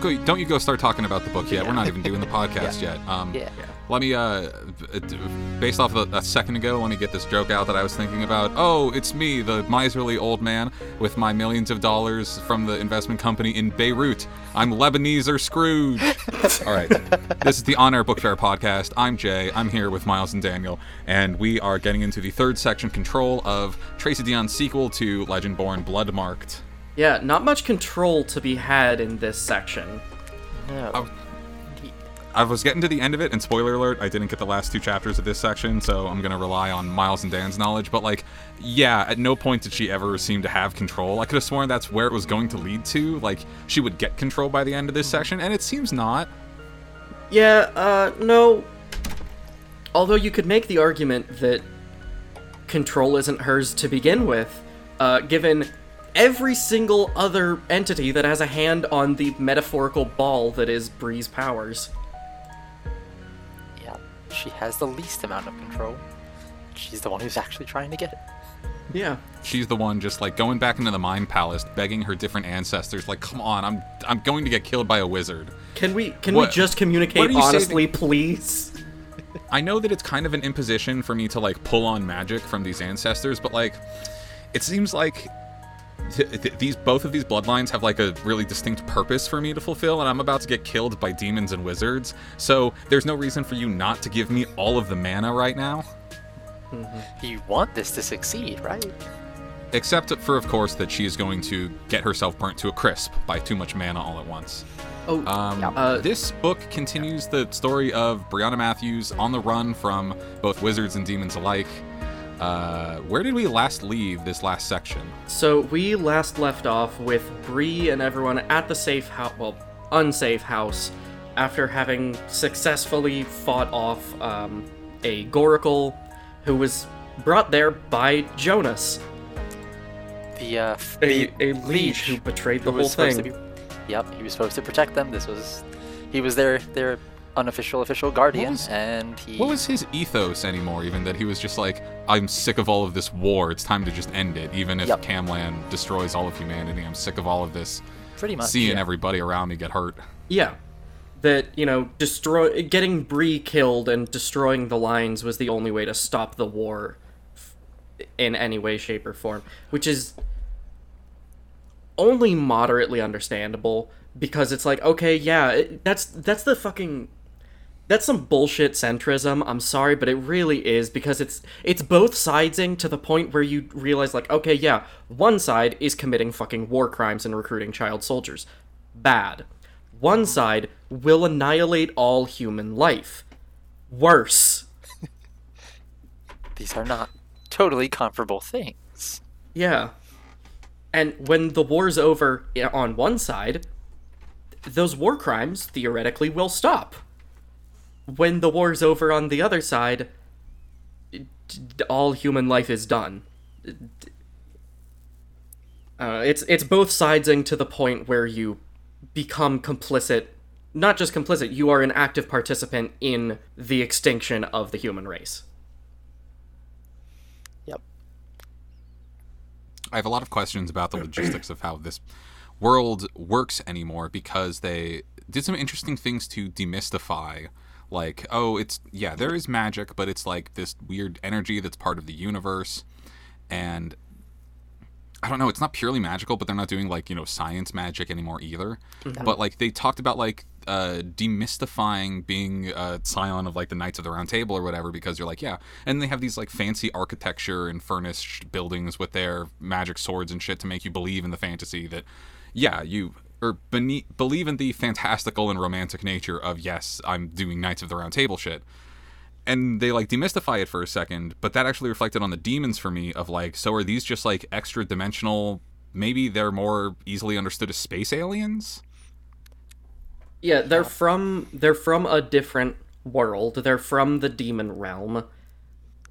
don't go. Don't you go start talking about the book yet. We're not even doing the podcast yet. Um, Yeah. Let me, uh, based off of a second ago, let me get this joke out that I was thinking about. Oh, it's me, the miserly old man with my millions of dollars from the investment company in Beirut. I'm Lebanese or Scrooge. All right. This is the On Air Book Fair podcast. I'm Jay. I'm here with Miles and Daniel, and we are getting into the third section control of Tracy Deonn's sequel to Legendborn Blood Marked. Yeah, not much control to be had in this section. No. Oh. I was getting to the end of it, and spoiler alert, I didn't get the last two chapters of this section, so I'm gonna rely on Miles and Dan's knowledge. But like, yeah, at no point did she ever seem to have control. I could have sworn that's where it was going to lead to. Like, she would get control by the end of this section, and it seems not. Yeah, uh, no. Although you could make the argument that control isn't hers to begin with, uh, given every single other entity that has a hand on the metaphorical ball that is Bree's powers. yeah. She has the least amount of control. She's the one who's actually trying to get it. Yeah. She's the one just like going back into the mind palace, begging her different ancestors, like, "Come on, I'm I'm going to get killed by a wizard." Can we can What- we just communicate honestly, saving- please? I know that it's kind of an imposition for me to like pull on magic from these ancestors, but like, it seems like th- th- these both of these bloodlines have like a really distinct purpose for me to fulfill, and I'm about to get killed by demons and wizards. So there's no reason for you not to give me all of the mana right now, You want this to succeed, right? except for of course that she is going to get herself burnt to a crisp by too much mana all at once. Oh, Um, uh, this book continues the story of Brianna Matthews on the run from both wizards and demons alike. Uh, where did we last leave this last section? So we last left off with Bree and everyone at the safe house, well, unsafe house, after having successfully fought off um, a Goruchel who was brought there by Jonas, The uh, f- a, the a leech who betrayed the who whole thing. be. Yep, he was supposed to protect them. This was, he was their their unofficial official guardian, was- and he. What was his ethos anymore? Even that he was just like, I'm sick of all of this war. It's time to just end it. Even if Yep. Camlann destroys all of humanity, I'm sick of all of this. pretty much Seeing yeah. everybody around me get hurt. Yeah. That, you know, destroy getting Bree killed and destroying the lines was the only way to stop the war f- in any way, shape, or form. Which is only moderately understandable because it's like, okay, yeah, it, that's that's the fucking that's some bullshit centrism. I'm sorry, but it really is because it's it's both sidesing to the point where you realize like, okay, yeah, one side is committing fucking war crimes and recruiting child soldiers. Bad. One side will annihilate all human life. Worse. These are not totally comparable things. Yeah. And when the war's over on one side, those war crimes theoretically will stop. When the war's over on the other side, d- d- all human life is done. Uh, it's it's both sidesing to the point where you become complicit. Not just complicit, you are an active participant in the extinction of the human race. Yep. I have a lot of questions about the logistics of how this world works anymore because they did some interesting things to demystify like oh it's yeah there is magic but it's like this weird energy that's part of the universe. And I don't know it's not purely magical but they're not doing like you know science magic anymore either. But like they talked about like uh demystifying being a scion of like the knights of the round table or whatever because you're like yeah. And they have these like fancy architecture and furnished buildings with their magic swords and shit to make you believe in the fantasy that yeah you or bene- believe in the fantastical and romantic nature of yes i'm doing knights of the round table shit and they like demystify it for a second but that actually reflected on the demons for me of like so are these just like extra dimensional maybe they're more easily understood as space aliens Yeah, they're from they're from a different world. They're from the demon realm.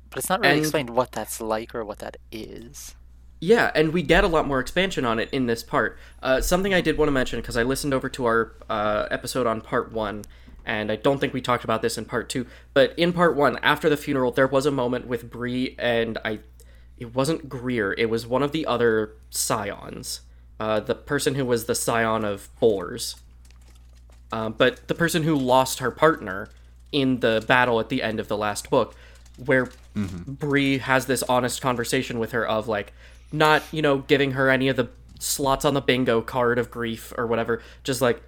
But it's not really And- explained what that's like or what that is. Yeah, and we get a lot more expansion on it in this part. Uh, something I did want to mention because I listened over to our uh, episode on part one, and I don't think we talked about this in part two. But in part one, after the funeral, there was a moment with Bree and I. It wasn't Greer. It was one of the other scions. Uh, the person who was the scion of Bors. um, but the person who lost her partner in the battle at the end of the last book, where Bree has this honest conversation with her of like, not you know giving her any of the slots on the bingo card of grief or whatever, just like,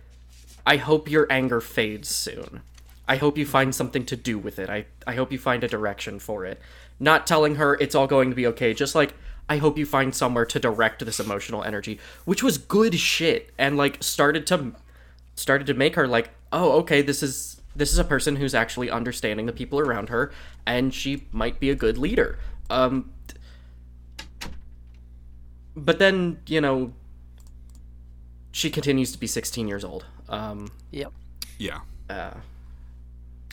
I hope your anger fades soon. I hope you find something to do with it. I, I hope you find a direction for it. Not telling her it's all going to be okay, just like, I hope you find somewhere to direct this emotional energy, which was good shit and like started to started to make her like, oh, okay, this is this is a person who's actually understanding the people around her and she might be a good leader. Um but then, you know, she continues to be 16 years old. Um Yep. Yeah.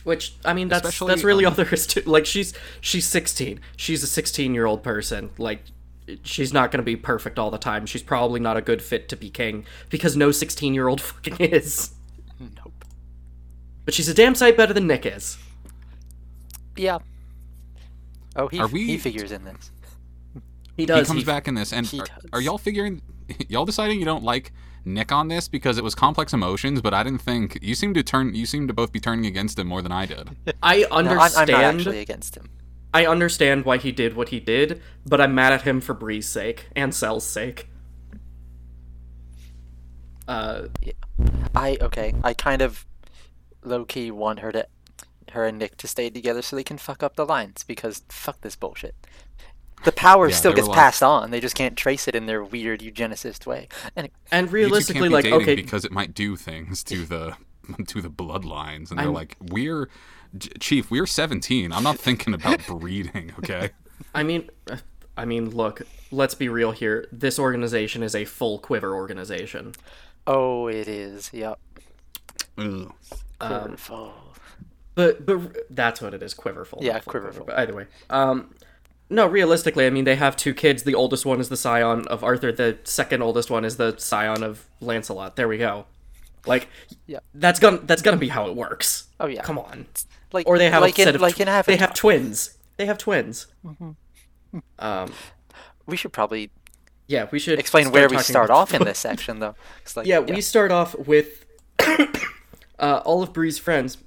which I mean that's Especially, that's really um, all there is to like she's she's 16. She's a 16 year old person. Like she's not going to be perfect all the time. She's probably not a good fit to be king because no 16 year old fucking is. Nope. But she's a damn sight better than Nick is. Yeah. Oh, he Are we- he figures in this. He He comes he- back in this, and he are, does. are y'all figuring? Y'all deciding you don't like Nick on this because it was complex emotions, but I didn't think you seem to turn. You seem to both be turning against him more than I did. I No, I'm, understand. I'm not actually against him. I understand why he did what he did, but I'm mad at him for Bree's sake and Sel's sake. Uh, I okay. I kind of low key want her to, her and Nick to stay together so they can fuck up the lines because fuck this bullshit. The power Yeah, still gets passed on. They just can't trace it in their weird eugenicist way. And and realistically, like, okay, because it might do things to the to the bloodlines, and they're I'm- like, "We're Chief, we're 17. I'm not thinking about breeding, okay?" I mean, I mean, look, let's be real here. This organization is a full quiver organization. oh, it is. Yep. Ugh. Um, Quiverful. But but that's what it is, quiverful. Yeah, not full quiver, quiverful. But either way, um, no, realistically, I mean, they have two kids. The oldest one is the scion of Arthur. The second oldest one is the scion of Lancelot. There we go. Like, Yeah. that's gonna that's gonna be how it works. Oh yeah. Come on. Like Or they have like a set in, of like tw- in Avatar. they have twins. They have twins. Um, we should probably yeah, we should explain where we start off in this section though. like, Yeah, we start off with uh, all of Bree's friends.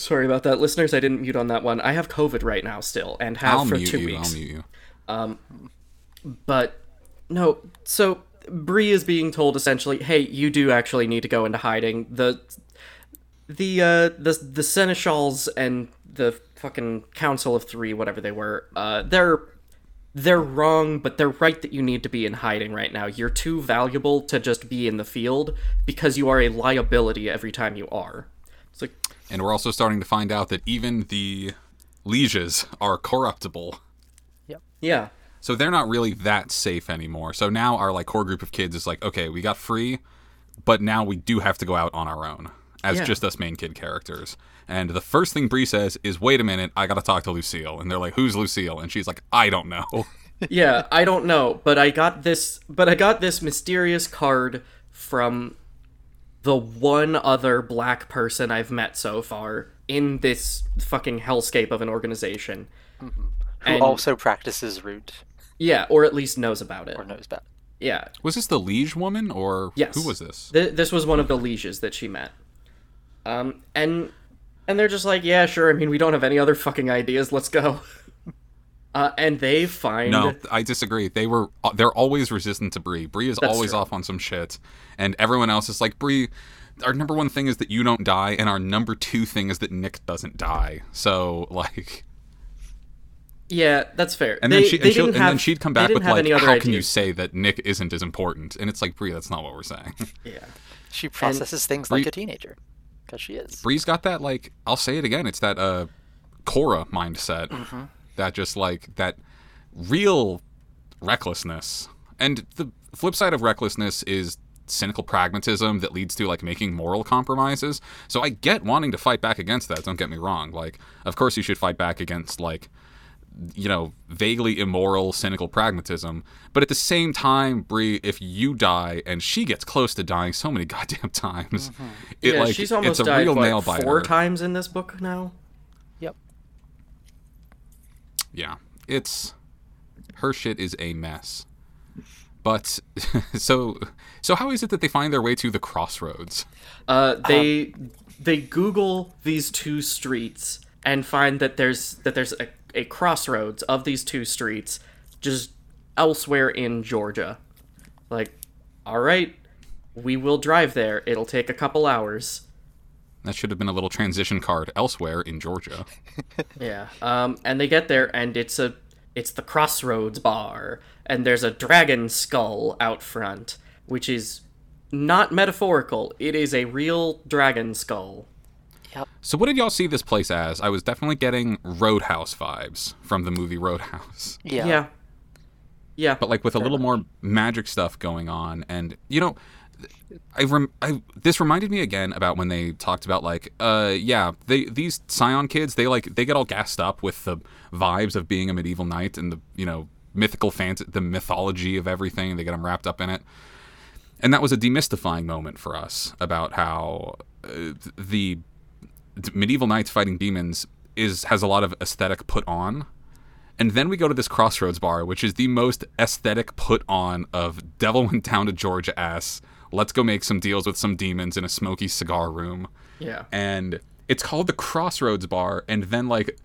Sorry about that, listeners. I didn't mute on that one. I have COVID right now still, and have I'll for mute two you. weeks. I'll mute you. Um, But no, so Bree is being told essentially, "Hey, you do actually need to go into hiding." The the uh the the seneschals and the fucking council of 3 whatever they were, uh they're they're wrong, but they're right that you need to be in hiding right now. You're too valuable to just be in the field because you are a liability every time you are. It's like And we're also starting to find out that even the lieges are corruptible. yeah. So they're not really that safe anymore. So now our like core group of kids is like, okay, we got free, but now we do have to go out on our own as Yeah. just us main kid characters. And the first thing Bree says is, "Wait a minute, I got to talk to Lucille." And they're like, "Who's Lucille?" And she's like, "I don't know." yeah, I don't know, but I got this but I got this mysterious card from the one other black person I've met so far in this fucking hellscape of an organization. who and- also practices root Yeah, or at least knows about it. or knows about. it. Yeah. was this the liege woman or Yes. who was this? Th- this was one of the lieges that she met. Um, and and they're just like, yeah, sure. I mean, we don't have any other fucking ideas. Let's go. Uh, and they find No, I disagree. They were they're always resistant to Bree. Bree is That's always true. off on some shit, and everyone else is like Bree. Our number one thing is that you don't die, and our number two thing is that Nick doesn't die. So like, yeah, that's fair. and they, then she they and, she'll, didn't and have, then she'd come back with like, other how ideas. can you say that Nick isn't as important? And it's like Bree, that's not what we're saying. Yeah. She processes things like a teenager, because she is. Bree's got that like I'll say it again. It's that uh Cora mindset that just like that real recklessness. And the flip side of recklessness is cynical pragmatism that leads to like making moral compromises. So I get wanting to fight back against that. Don't get me wrong. Like of course you should fight back against like you know, vaguely immoral, cynical pragmatism. But at the same time, Bree, if you die and she gets close to dying so many goddamn times, mm-hmm. it yeah, like she's almost it's a died real what, nail biter. four times in this book now. Yeah, it's her shit is a mess. But so so how is it that they find their way to the crossroads? Uh, they they Google these two streets and find that there's that there's a, a crossroads of these two streets just elsewhere in Georgia. Like, all right, we will drive there. It'll take a couple hours. That should have been a little transition card elsewhere in Georgia. Yeah. Um, and they get there, and it's a it's the Crossroads Bar, and there's a dragon skull out front, which is not metaphorical. It is a real dragon skull. Yep. So what did y'all see this place as? I was definitely getting Roadhouse vibes from the movie Roadhouse. Yeah. Yeah. Yeah. but like with a little more magic stuff going on and you know I, rem- I this reminded me again about when they talked about like uh yeah they these scion kids they like they get all gassed up with the vibes of being a medieval knight and the you know mythical fantasy the mythology of everything they get them wrapped up in it. And that was a demystifying moment for us about how uh, the medieval knights fighting demons is has a lot of aesthetic put on. And then we go to this crossroads bar which is the most aesthetic put on of devil went down to georgia ass let's go make some deals with some demons in a smoky cigar room yeah. and it's called the Crossroads Bar. And then like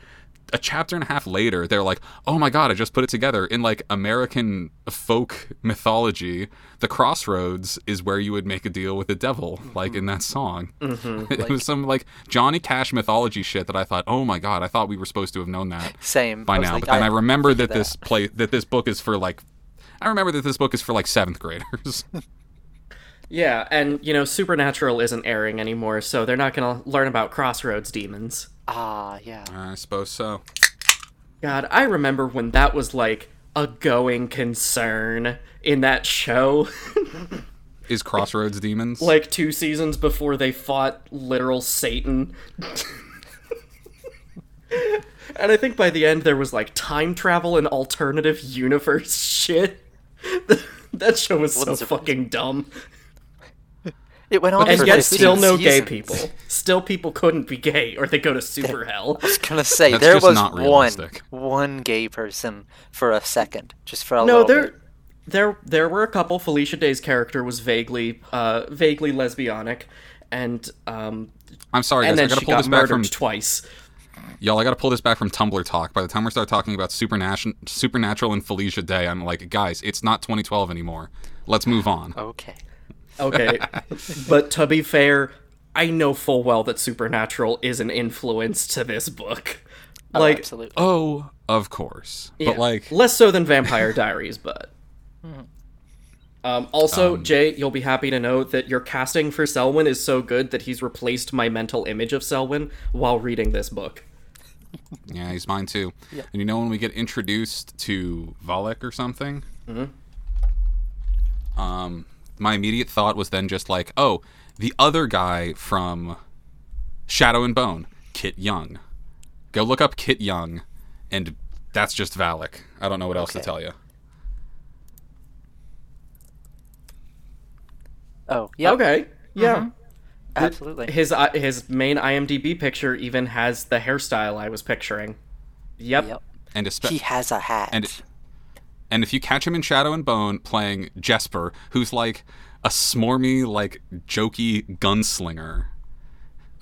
a chapter and a half later, they're like, "Oh my god, I just put it together." In like American folk mythology, the Crossroads is where you would make a deal with the devil, like in that song. Mm-hmm. Mm-hmm. it was some like Johnny Cash mythology shit that I thought, "Oh my god, I thought we were supposed to have known that Same. by now." like, but then I, remember that that. this play that this book is for like. I remember that this book is for like seventh graders. Yeah, and you know, Supernatural isn't airing anymore, so they're not gonna learn about Crossroads demons. Ah, yeah. I suppose so. God, I remember when that was like a going concern in that show. Is Crossroads demons? like two seasons before they fought literal Satan. and I think by the end there was like time travel and alternative universe shit. that show was so fucking dumb. It went on And for yet still no gay people. Still people couldn't be gay or they go to super hell. I was gonna say That's there was not one one gay person for a second, just for a No, little there bit. there there were a couple. Felicia Day's character was vaguely uh vaguely lesbianic and um I'm sorry, and guys. I then gotta she pull got this back murdered from twice. Y'all, I gotta pull this back from Tumblr talk. By the time we start talking about supernatural, supernatural and Felicia Day, I'm like, guys, it's not 2012 anymore. Let's move on. Okay. Okay. but to be fair, I know full well that Supernatural is an influence to this book. Oh, Like, absolutely. Oh, of course, yeah, but like, less so than Vampire Diaries, but. Um, also, Jay, you'll be happy to know that your casting for Selwyn is so good that he's replaced my mental image of Selwyn while reading this book. yeah, he's mine too. And you know when we get introduced to Valec or something, um, my immediate thought was then just like, oh, the other guy from Shadow and Bone, Kit Young. Go look up Kit Young, and that's just Valec. I don't know what else to tell you. Oh, yeah. Okay. Yeah. Absolutely. His uh, his main IMDb picture even has the hairstyle I was picturing. Yep. Yep. And espe- He has a hat. and and if you catch him in Shadow and Bone playing Jesper, who's like a smarmy, like jokey gunslinger,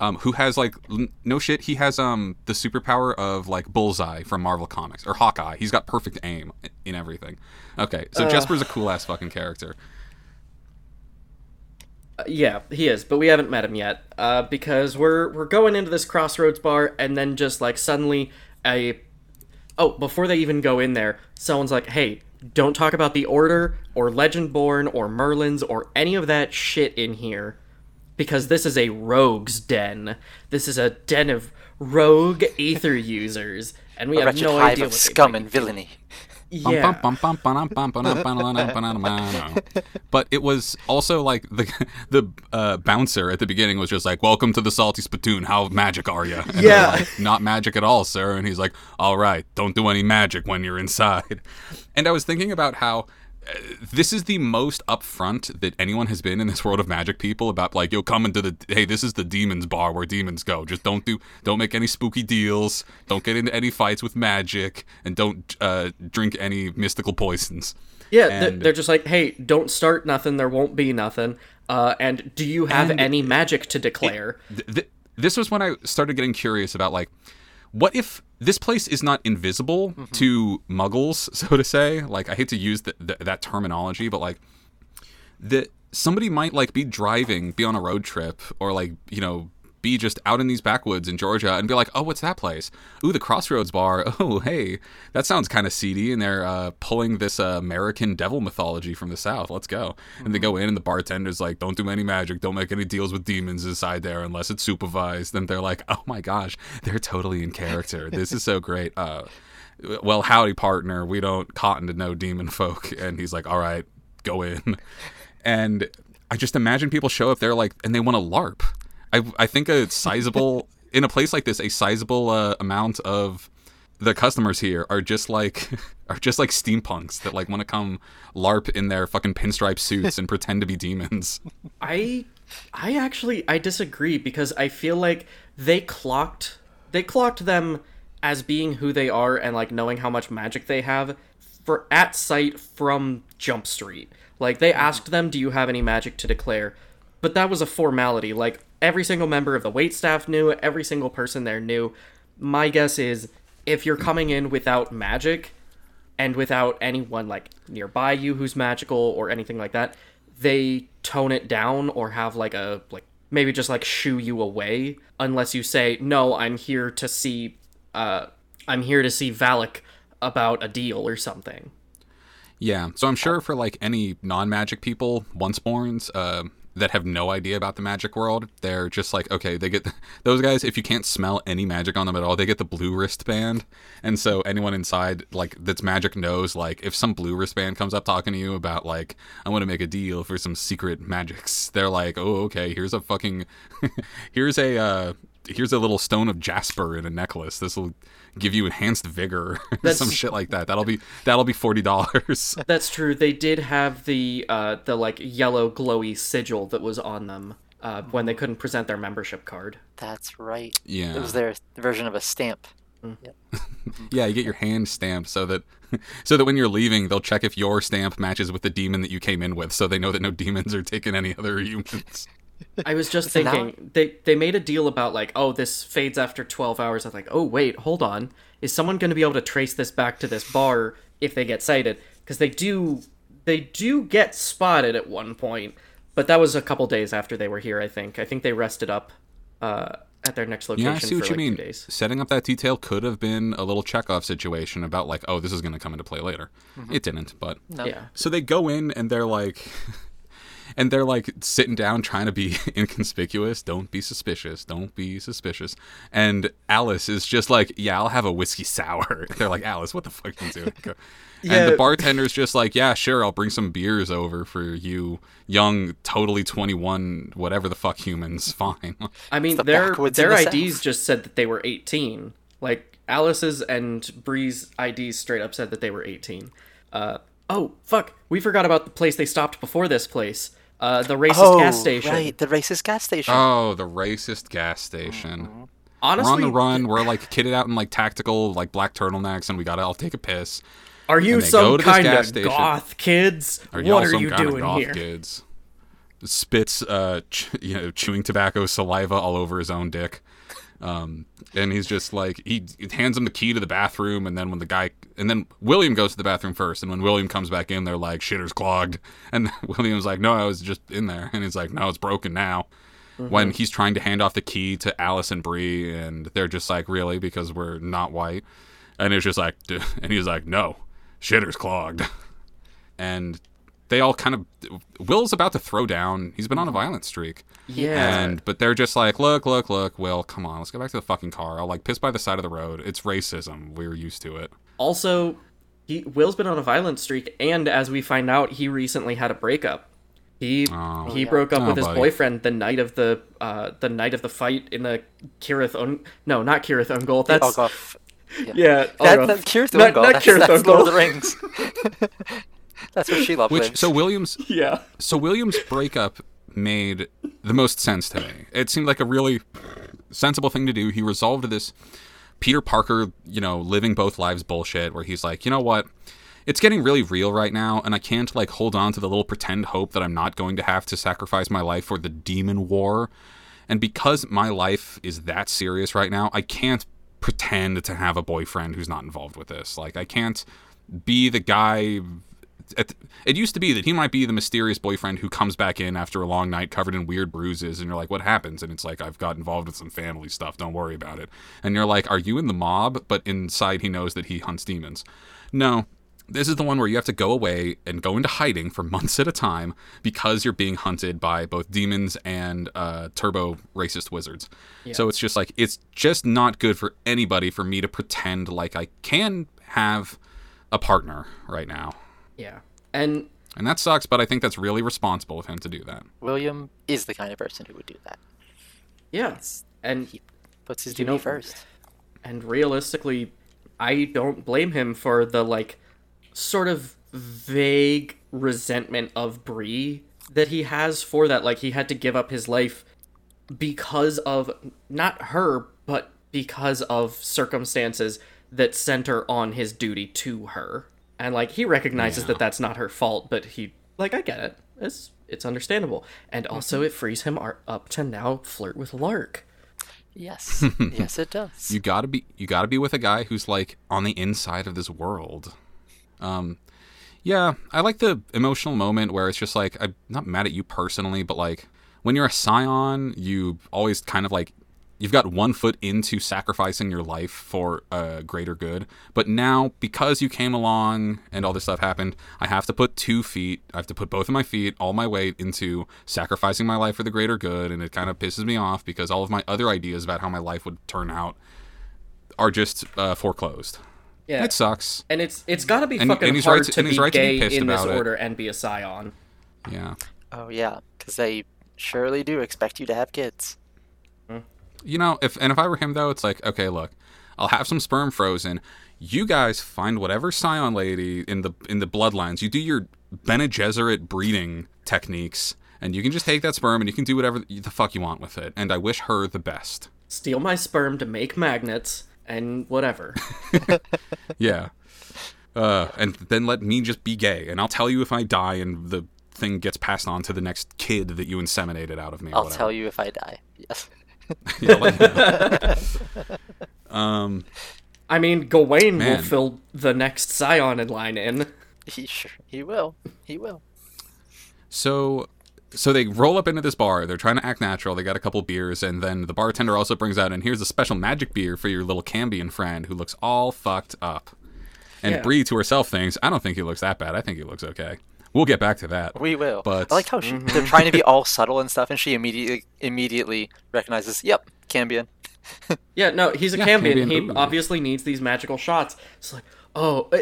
um, who has like l- no shit, he has um the superpower of like Bullseye from Marvel Comics or Hawkeye. He's got perfect aim in everything. Okay, so Jesper's a cool ass fucking character. Yeah, he is, but we haven't met him yet. Uh, because we're we're going into this crossroads bar, and then just like suddenly a oh, before they even go in there, someone's like, "Hey, don't talk about the Order or Legendborn or Merlins or any of that shit in here, because this is a rogues' den. This is a den of rogue aether users, and we a have no idea of what scum and villainy. Yeah. but it was also like the the uh, bouncer at the beginning was just like, "Welcome to the salty spittoon. How magic are you?" And Yeah. like, not magic at all, sir. And he's like, "All right, don't do any magic when you're inside." And I was thinking about how. This is the most upfront that anyone has been in this world of magic people about like yo come into the hey this is the demons bar where demons go just don't do don't make any spooky deals don't get into any fights with magic and don't uh, drink any mystical poisons Yeah, they're, And- they're just like, hey, don't start nothing. There won't be nothing. Uh, and do you have any magic to declare? th- th- this was when I started getting curious about like, what if this place is not invisible Mm-hmm. to Muggles, so to say? Like, I hate to use th- th- that terminology, but like, that somebody might like be driving, be on a road trip, or like you know. Be just out in these backwoods in Georgia and be like, oh, what's that place? Ooh, the Crossroads Bar. Oh, hey, that sounds kind of seedy. And they're uh, pulling this uh, American devil mythology from the South. Let's go. And they go in, and the bartender's like, don't do any magic. Don't make any deals with demons inside there unless it's supervised. And they're like, oh my gosh, they're totally in character. This is so great. Uh, well, howdy, partner. We don't cotton to no demon folk. And he's like, all right, go in. And I just imagine people show up there like, and they want to LARP. I, I think a sizable, in a place like this, a sizable uh, amount of the customers here are just like are just like steampunks that like want to come larp in their fucking pinstripe suits and pretend to be demons I I actually I disagree because I feel like they clocked they clocked them as being who they are and like knowing how much magic they have for at sight from Jump Street. Like they asked them, "Do you have any magic to declare?" But that was a formality. Like every single member of the wait staff knew, every single person there knew. My guess is if you're coming in without magic, and without anyone like nearby you who's magical or anything like that they tone it down or have like a like maybe just like shoo you away unless you say no i'm here to see uh i'm here to see valec about a deal or something yeah so i'm sure for like any non-magic people onceborns uh, that have no idea about the magic world they're just like okay they get those guys if you can't smell any magic on them at all they get the blue wristband. And so anyone inside like that's magic knows like if some blue wristband comes up talking to you about like i want to make a deal for some secret magics they're like oh okay here's a fucking here's a uh here's a little stone of jasper in a necklace. This will give you enhanced vigor or some shit like that. That'll be that'll be $40 that's true. They did have the uh the like yellow glowy sigil that was on them uh when they couldn't present their membership card. That's right. yeah. It was their version of a stamp. Yeah, you get your hand stamped so that so that when you're leaving, they'll check if your stamp matches with the demon that you came in with, so they know that no demons are taking any other humans. I was just Listen, now- thinking they they made a deal about like oh this fades after 12 hours. I was like oh wait hold on is someone going to be able to trace this back to this bar if they get cited because they do they do get spotted at one point but that was a couple days after they were here I think I think they rested up uh, at their next location Yeah, I see what for you mean. two days. Setting up that detail could have been a little checkoff situation about like, oh, this is going to come into play later. It didn't, but No. Yeah. so they go in and they're like and they're like sitting down trying to be inconspicuous don't be suspicious don't be suspicious and alice is just like yeah i'll have a whiskey sour they're like alice what the fuck are you doing and Yeah. the bartender's just like yeah sure i'll bring some beers over for you young totally 21 whatever the fuck humans fine I mean, the their their the IDs South. just said that they were 18. Like Alice's and Bree's IDs straight up said that they were 18. Uh, oh fuck, we forgot about the place they stopped before this place. Uh, the racist Oh, gas station. right, the racist gas station. oh the racist gas station Honestly, we're on the run we're like kitted out in like tactical like black turtlenecks and we gotta all take a piss are you and some go to this kind of station. goth kids? Are what y'all are some you kind of doing goth here? kids? Spits, uh, ch- you know, chewing tobacco saliva all over his own dick. Um, and he's just like he hands him the key to the bathroom, and then when the guy and then William goes to the bathroom first, and when William comes back in, they're like shitter's clogged, and William's like, no, I was just in there, and he's like, no, it's broken now. When he's trying to hand off the key to Alice and Bree, and they're just like, really, because we're not white, and it's just like, and he's like, no, shitter's clogged. And they all kind of Will's about to throw down. He's been on a violent streak. Yeah. And but they're just like, "Look, look, look, Will, come on. Let's go back to the fucking car. I'll like piss by the side of the road. It's racism. We're used to it." Also, he Will's been on a violent streak, and as we find out, he recently had a breakup. He Oh. he yeah. broke up Oh, with his buddy. boyfriend the night of the uh the night of the fight in the Cirith Un- no not Cirith Ungol that's Olgoth. yeah That, that's Cirith not, Ungol. not That's, Cirith that's Lord of the Rings. that's where Shelob Which lives. so Williams yeah so Williams' breakup made the most sense to me. It seemed like a really sensible thing to do. He resolved this Peter Parker, you know, living both lives bullshit where he's like, "You know what? it's getting really real right now, and I can't like hold on to the little pretend hope that I'm not going to have to sacrifice my life for the demon war. And because my life is that serious right now, I can't pretend to have a boyfriend who's not involved with this. Like I can't be the guy it, it used to be that he might be the mysterious boyfriend who comes back in after a long night covered in weird bruises and you're like what happens? And it's like i've got involved with some family stuff. Don't worry about it. And you're like are you in the mob? But inside he knows that he hunts demons. No. This is the one where you have to go away and go into hiding for months at a time because you're being hunted by both demons and uh, turbo racist wizards. So it's just like, it's just not good for anybody for me to pretend like I can have a partner right now. Yeah. And And that sucks, but I think that's really responsible of him to do that. William is the kind of person who would do that. yeah. And He puts his You duty know- first. and realistically, I don't blame him for the like sort of vague resentment of Bree that he has for that. Like he had to give up his life because of not her, but because of circumstances that center on his duty to her. And like he recognizes Yeah. that that's not her fault, but he like I get it. It's it's understandable. And also it frees him ar- up to now flirt with Lark. Yes. yes, it does. You gotta be you gotta be with a guy who's like on the inside of this world. Um yeah, I like the emotional moment where it's just like I'm not mad at you personally, but like when you're a scion, you always kind of like you've got one foot into sacrificing your life for a greater good. But now, because you came along and all this stuff happened, I have to put two feet, I have to put both of my feet, all my weight into sacrificing my life for the greater good. And it kind of pisses me off because all of my other ideas about how my life would turn out are just uh, foreclosed. Yeah. It sucks. And it's it's got to be And- fucking and he's hard right to- to, be right to be gay in this about it. order and be a scion. Yeah. Oh yeah, because they surely do expect you to have kids. You know, if and if I were him though, it's like, okay, look, I'll have some sperm frozen. You guys find whatever scion lady in the in the bloodlines. You do your Bene Gesserit breeding techniques, and you can just take that sperm and you can do whatever the fuck you want with it. And I wish her the best. Steal my sperm to make magnets and whatever. Yeah. Uh, and then let me just be gay, and I'll tell you if I die and the thing gets passed on to the next kid that you inseminated out of me. I'll whatever. tell you if I die. Yes. Yeah, let me um, I mean, Gawain Man. will fill the next scion in line in. He sure he will. He will. So so they roll up into this bar. They're trying to act natural. They got a couple beers, and then the bartender also brings out, and here's a special magic beer for your little Cambion friend who looks all fucked up. And Yeah. Bree to herself thinks, I don't think he looks that bad. I think he looks okay. We'll get back to that. We will. But- I like how she, they're trying to be all subtle and stuff, and she immediately immediately recognizes, "Yep, Cambion." Yeah, no, he's a Yeah, Cambion. Cambion He booze. obviously needs these magical shots. It's like, oh, uh,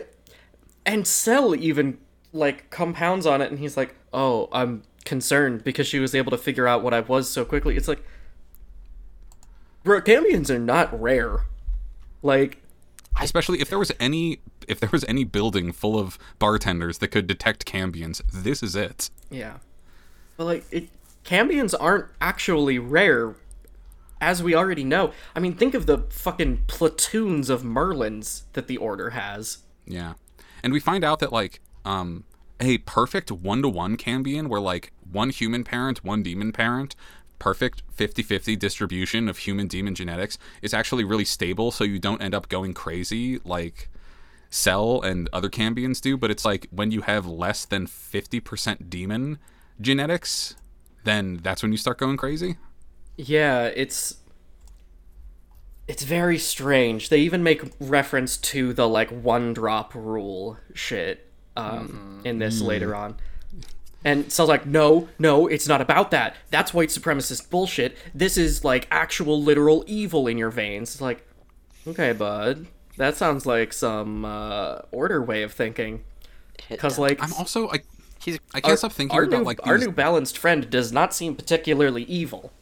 and Sel even like compounds on it, and he's like, oh, I'm concerned because she was able to figure out what I was so quickly. It's like, bro, Cambions are not rare. Like, Especially if there was any if there was any building full of bartenders that could detect Cambions, this is it. Yeah. But like it Cambions aren't actually rare as we already know. I mean, think of the fucking platoons of Merlins that the order has. Yeah. And we find out that like um a perfect one-to-one Cambion where like one human parent, one demon parent, perfect 50-50 distribution of human demon genetics is actually really stable so you don't end up going crazy like Sel and other Cambions do, but it's like when you have less than 50% demon genetics, then that's when you start going crazy. Yeah, it's it's very strange. They even make reference to the like one drop rule shit um, in this later on. And Sel's like, no, no, it's not about that. That's white supremacist bullshit. This is like actual literal evil in your veins. It's like, okay, bud, that sounds like some uh, order way of thinking. Because like, I'm also like he's I can't stop thinking about new, like our new balanced friend does not seem particularly evil.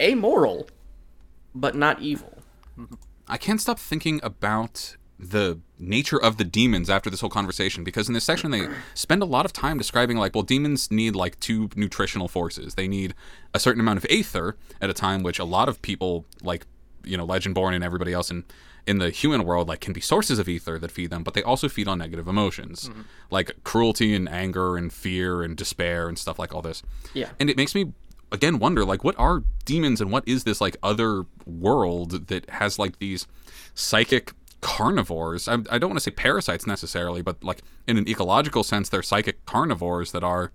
Amoral, but not evil. I can't stop thinking about the nature of the demons after this whole conversation because in this section they spend a lot of time describing like well demons need like two nutritional forces they need a certain amount of aether at a time which a lot of people like you know Legendborn and everybody else in in the human world like can be sources of aether that feed them, but they also feed on negative emotions mm-hmm. like cruelty and anger and fear and despair and stuff like all this. Yeah. And it makes me again wonder like what are demons and what is this like other world that has like these psychic carnivores I, I don't want to say parasites necessarily but like in an ecological sense they're psychic carnivores that are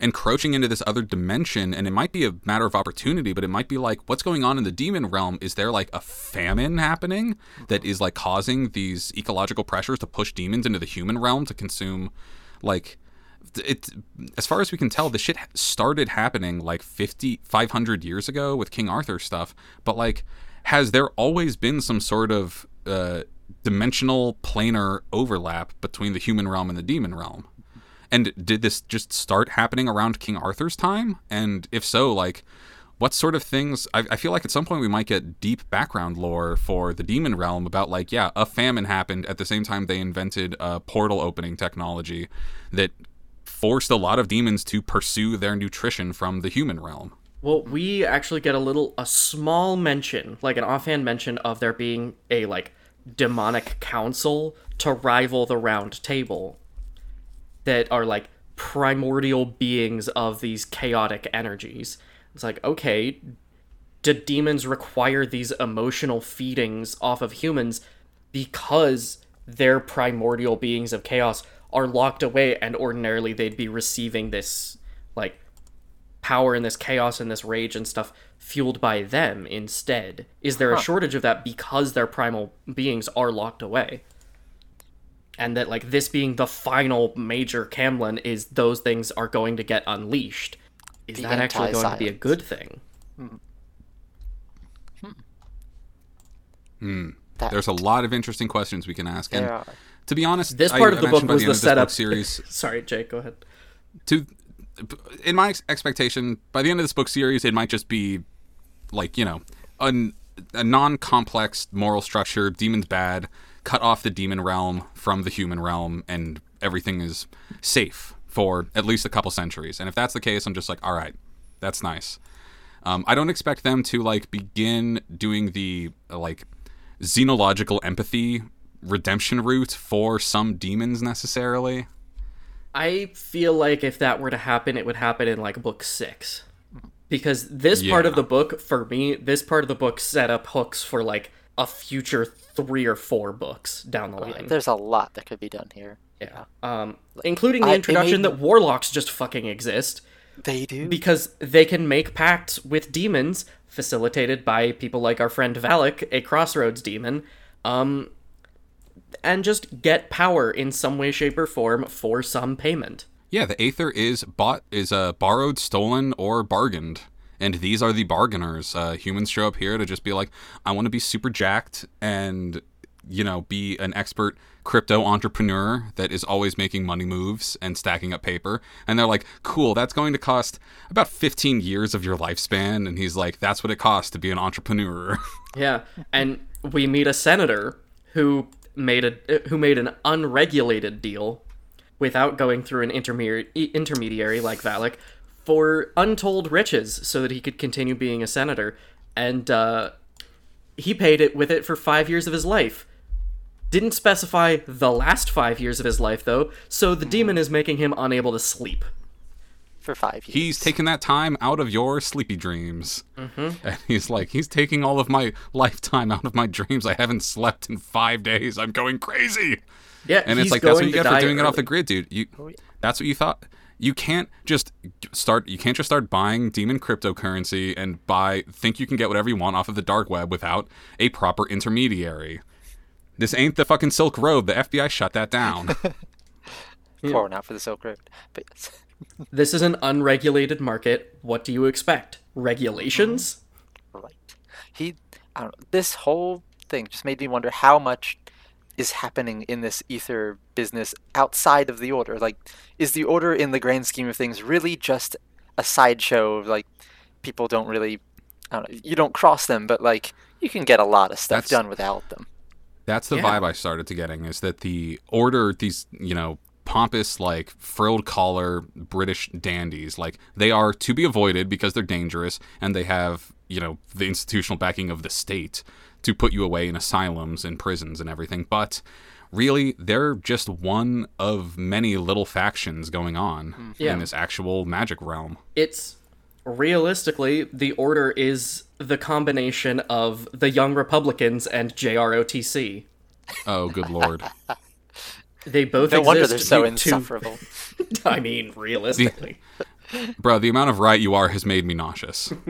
encroaching into this other dimension and it might be a matter of opportunity but it might be like what's going on in the demon realm? Is there like a famine happening that is like causing these ecological pressures to push demons into the human realm to consume like it as far as we can tell the shit started happening like 50 500 years ago with king arthur stuff but like has there always been some sort of uh, dimensional planar overlap between the human realm and the demon realm and did this just start happening around King Arthur's time? And if so, like, what sort of things? I, I, feel like at some point we might get deep background lore for the demon realm about, like, yeah, a famine happened at the same time they invented a portal opening technology that forced a lot of demons to pursue their nutrition from the human realm. Well, we actually get a little, a small mention, like an offhand mention of there being a, like, demonic council to rival the round table that are like primordial beings of these chaotic energies. It's like, okay, do demons require these emotional feedings off of humans because their primordial beings of chaos are locked away and ordinarily they'd be receiving this like power and this chaos and this rage and stuff fueled by them instead? Is there a shortage of that because their primal beings are locked away? And that like this being the final major Camlann is those things are going to get unleashed. Is The that actually going to be a anti-science. good thing? Hmm. Hmm. That, There's a lot of interesting questions we can ask. And there are. to be honest, This part I of the mentioned book was the the end of this book setup. series Sorry, Jake, go ahead. to in my ex- expectation by the end of this book series it might just be like you know an, a non-complex moral structure demons bad cut off the demon realm from the human realm and everything is safe for at least a couple centuries. And if that's the case i'm just like all right that's nice. Um, i don't expect them to like begin doing the like xenological empathy redemption route for some demons necessarily. I feel like if that were to happen, it would happen in like book six. Because this part of the book, for me, this part of the book set up hooks for like a future three or four books down the line. There's a lot that could be done here. Yeah. Um, including the I- introduction made- that warlocks just fucking exist. They do. because they can make pacts with demons facilitated by people like our friend Valec, a crossroads demon, um, and just get power in some way, shape, or form for some payment. Yeah, the Aether is bought, is uh, borrowed, stolen, or bargained. And these are the bargainers. Uh, humans show up here to just be like, I want to be super jacked and, you know, be an expert crypto entrepreneur that is always making money moves and stacking up paper. And they're like, cool, that's going to cost about 15 years of your lifespan. And he's like, that's what it costs to be an entrepreneur. Yeah, and we meet a senator who made a who made an unregulated deal without going through an intermediary intermediary like Valec for untold riches so that he could continue being a senator and uh, he paid it with it for five years of his life didn't specify the last five years of his life though so the demon is making him unable to sleep for five years. he's taking that time out of your sleepy dreams. Mm-hmm. And he's like, he's taking all of my lifetime out of my dreams. I haven't slept in five days. I'm going crazy. yeah And he's it's like that's what you to get for die doing it off the grid, dude. You that's what you thought. You can't just start. You can't just start buying demon cryptocurrency and buy think you can get whatever you want off of the dark web without a proper intermediary. This ain't the fucking Silk Road. The FBI shut that down. Pouring out for the Silk Road. But yes. This is an unregulated market. What do you expect? Regulations? Right. He, I don't know. This whole thing just made me wonder how much is happening in this aether business outside of the order. Like, is the order in the grand scheme of things really just a sideshow? Of, like, people don't really, I don't know. You don't cross them, but like, you can get a lot of stuff That's- done without them. That's the Yeah. vibe I started to getting is that the order these you know pompous like frilled collar British dandies like they are to be avoided because they're dangerous and they have you know the institutional backing of the state to put you away in asylums and prisons and everything but really they're just one of many little factions going on hmm. Yeah. in this actual magic realm it's realistically the order is the combination of the Young Republicans and JROTC. oh good lord They both No wonder they're exist so to- insufferable. I mean, realistically. bro the amount of right you are has made me nauseous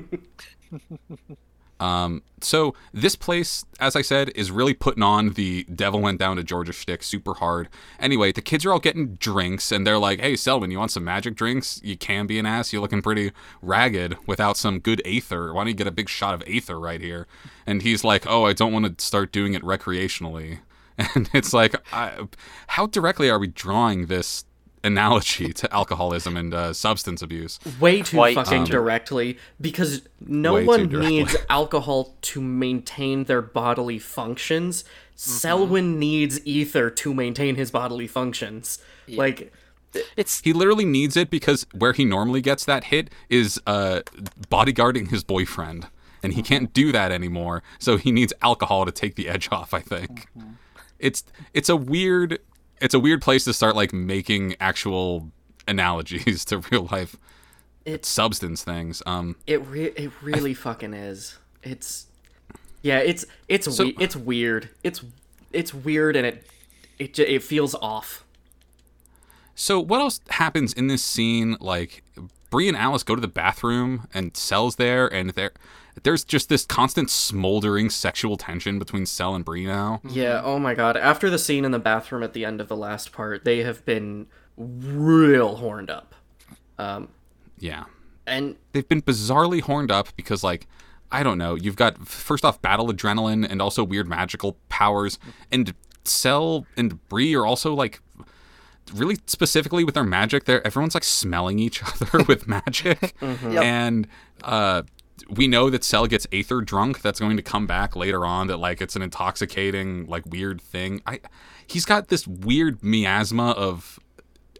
um so this place as i said is really putting on the devil went down to georgia shtick super hard. Anyway the kids are all getting drinks and they're like hey selwyn you want some magic drinks? You can be an ass. You're looking pretty ragged without some good aether. Why don't you get a big shot of aether right here? And he's like oh i don't want to start doing it recreationally. And it's like I, how directly are we drawing this analogy to alcoholism and uh, substance abuse way too Quite fucking too. directly because no one needs alcohol to maintain their bodily functions. Selwyn needs aether to maintain his bodily functions. Like It's He literally needs it because where he normally gets that hit is uh, bodyguarding his boyfriend, and he can't do that anymore. So he needs alcohol to take the edge off. I think it's it's a weird it's a weird place to start like making actual analogies to real life It's- substance things. Um, it re- it really fucking is. It's yeah, it's it's So- we- it's weird. It's it's weird and it it it feels off. So what else happens in this scene? Like Bree and Alice go to the bathroom and Sel's there, and there there's just this constant smoldering sexual tension between Sel and Bree now. Yeah, oh my god. After the scene in the bathroom at the end of the last part, they have been real horned up. Um Yeah. and They've been bizarrely horned up because like I don't know, you've got first off battle adrenaline and also weird magical powers and Sel and Bree are also like really specifically with their magic there everyone's like smelling each other with magic Yep. and uh we know that Sel gets Aether drunk. That's going to come back later on. That like it's an intoxicating, like weird thing. I, he's got this weird miasma of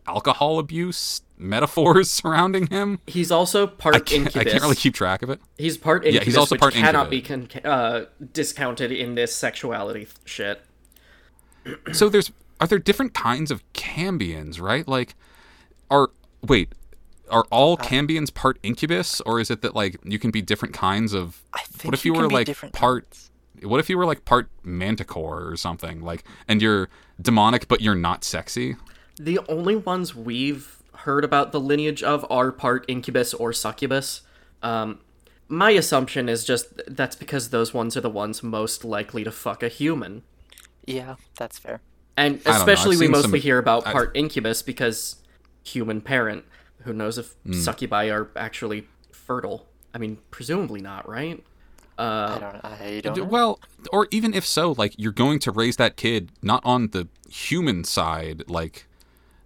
alcohol abuse metaphors surrounding him. he's also part I can't, I can't really keep track of it. He's part incubus. Yeah, he's also part cannot incubus. be con- uh, discounted in this sexuality th- shit. So there's are there different kinds of cambions, right? Like, are wait, are all Uh, cambions part incubus, or is it that like you can be different kinds of? I think what if you, can were like different part? kinds. What if you were like part manticore or something like, and you're demonic but you're not sexy? The only ones we've heard about the lineage of are part incubus or succubus. Um, my assumption is just that's because those ones are the ones most likely to fuck a human. Yeah, that's fair. And especially we mostly some- hear about I've- part incubus because human parent. Who knows if Hmm. succubi are actually fertile? I mean, presumably not, right? I don't. I don't. Know. Well, or even if so, like you're going to raise that kid not on the human side. Like,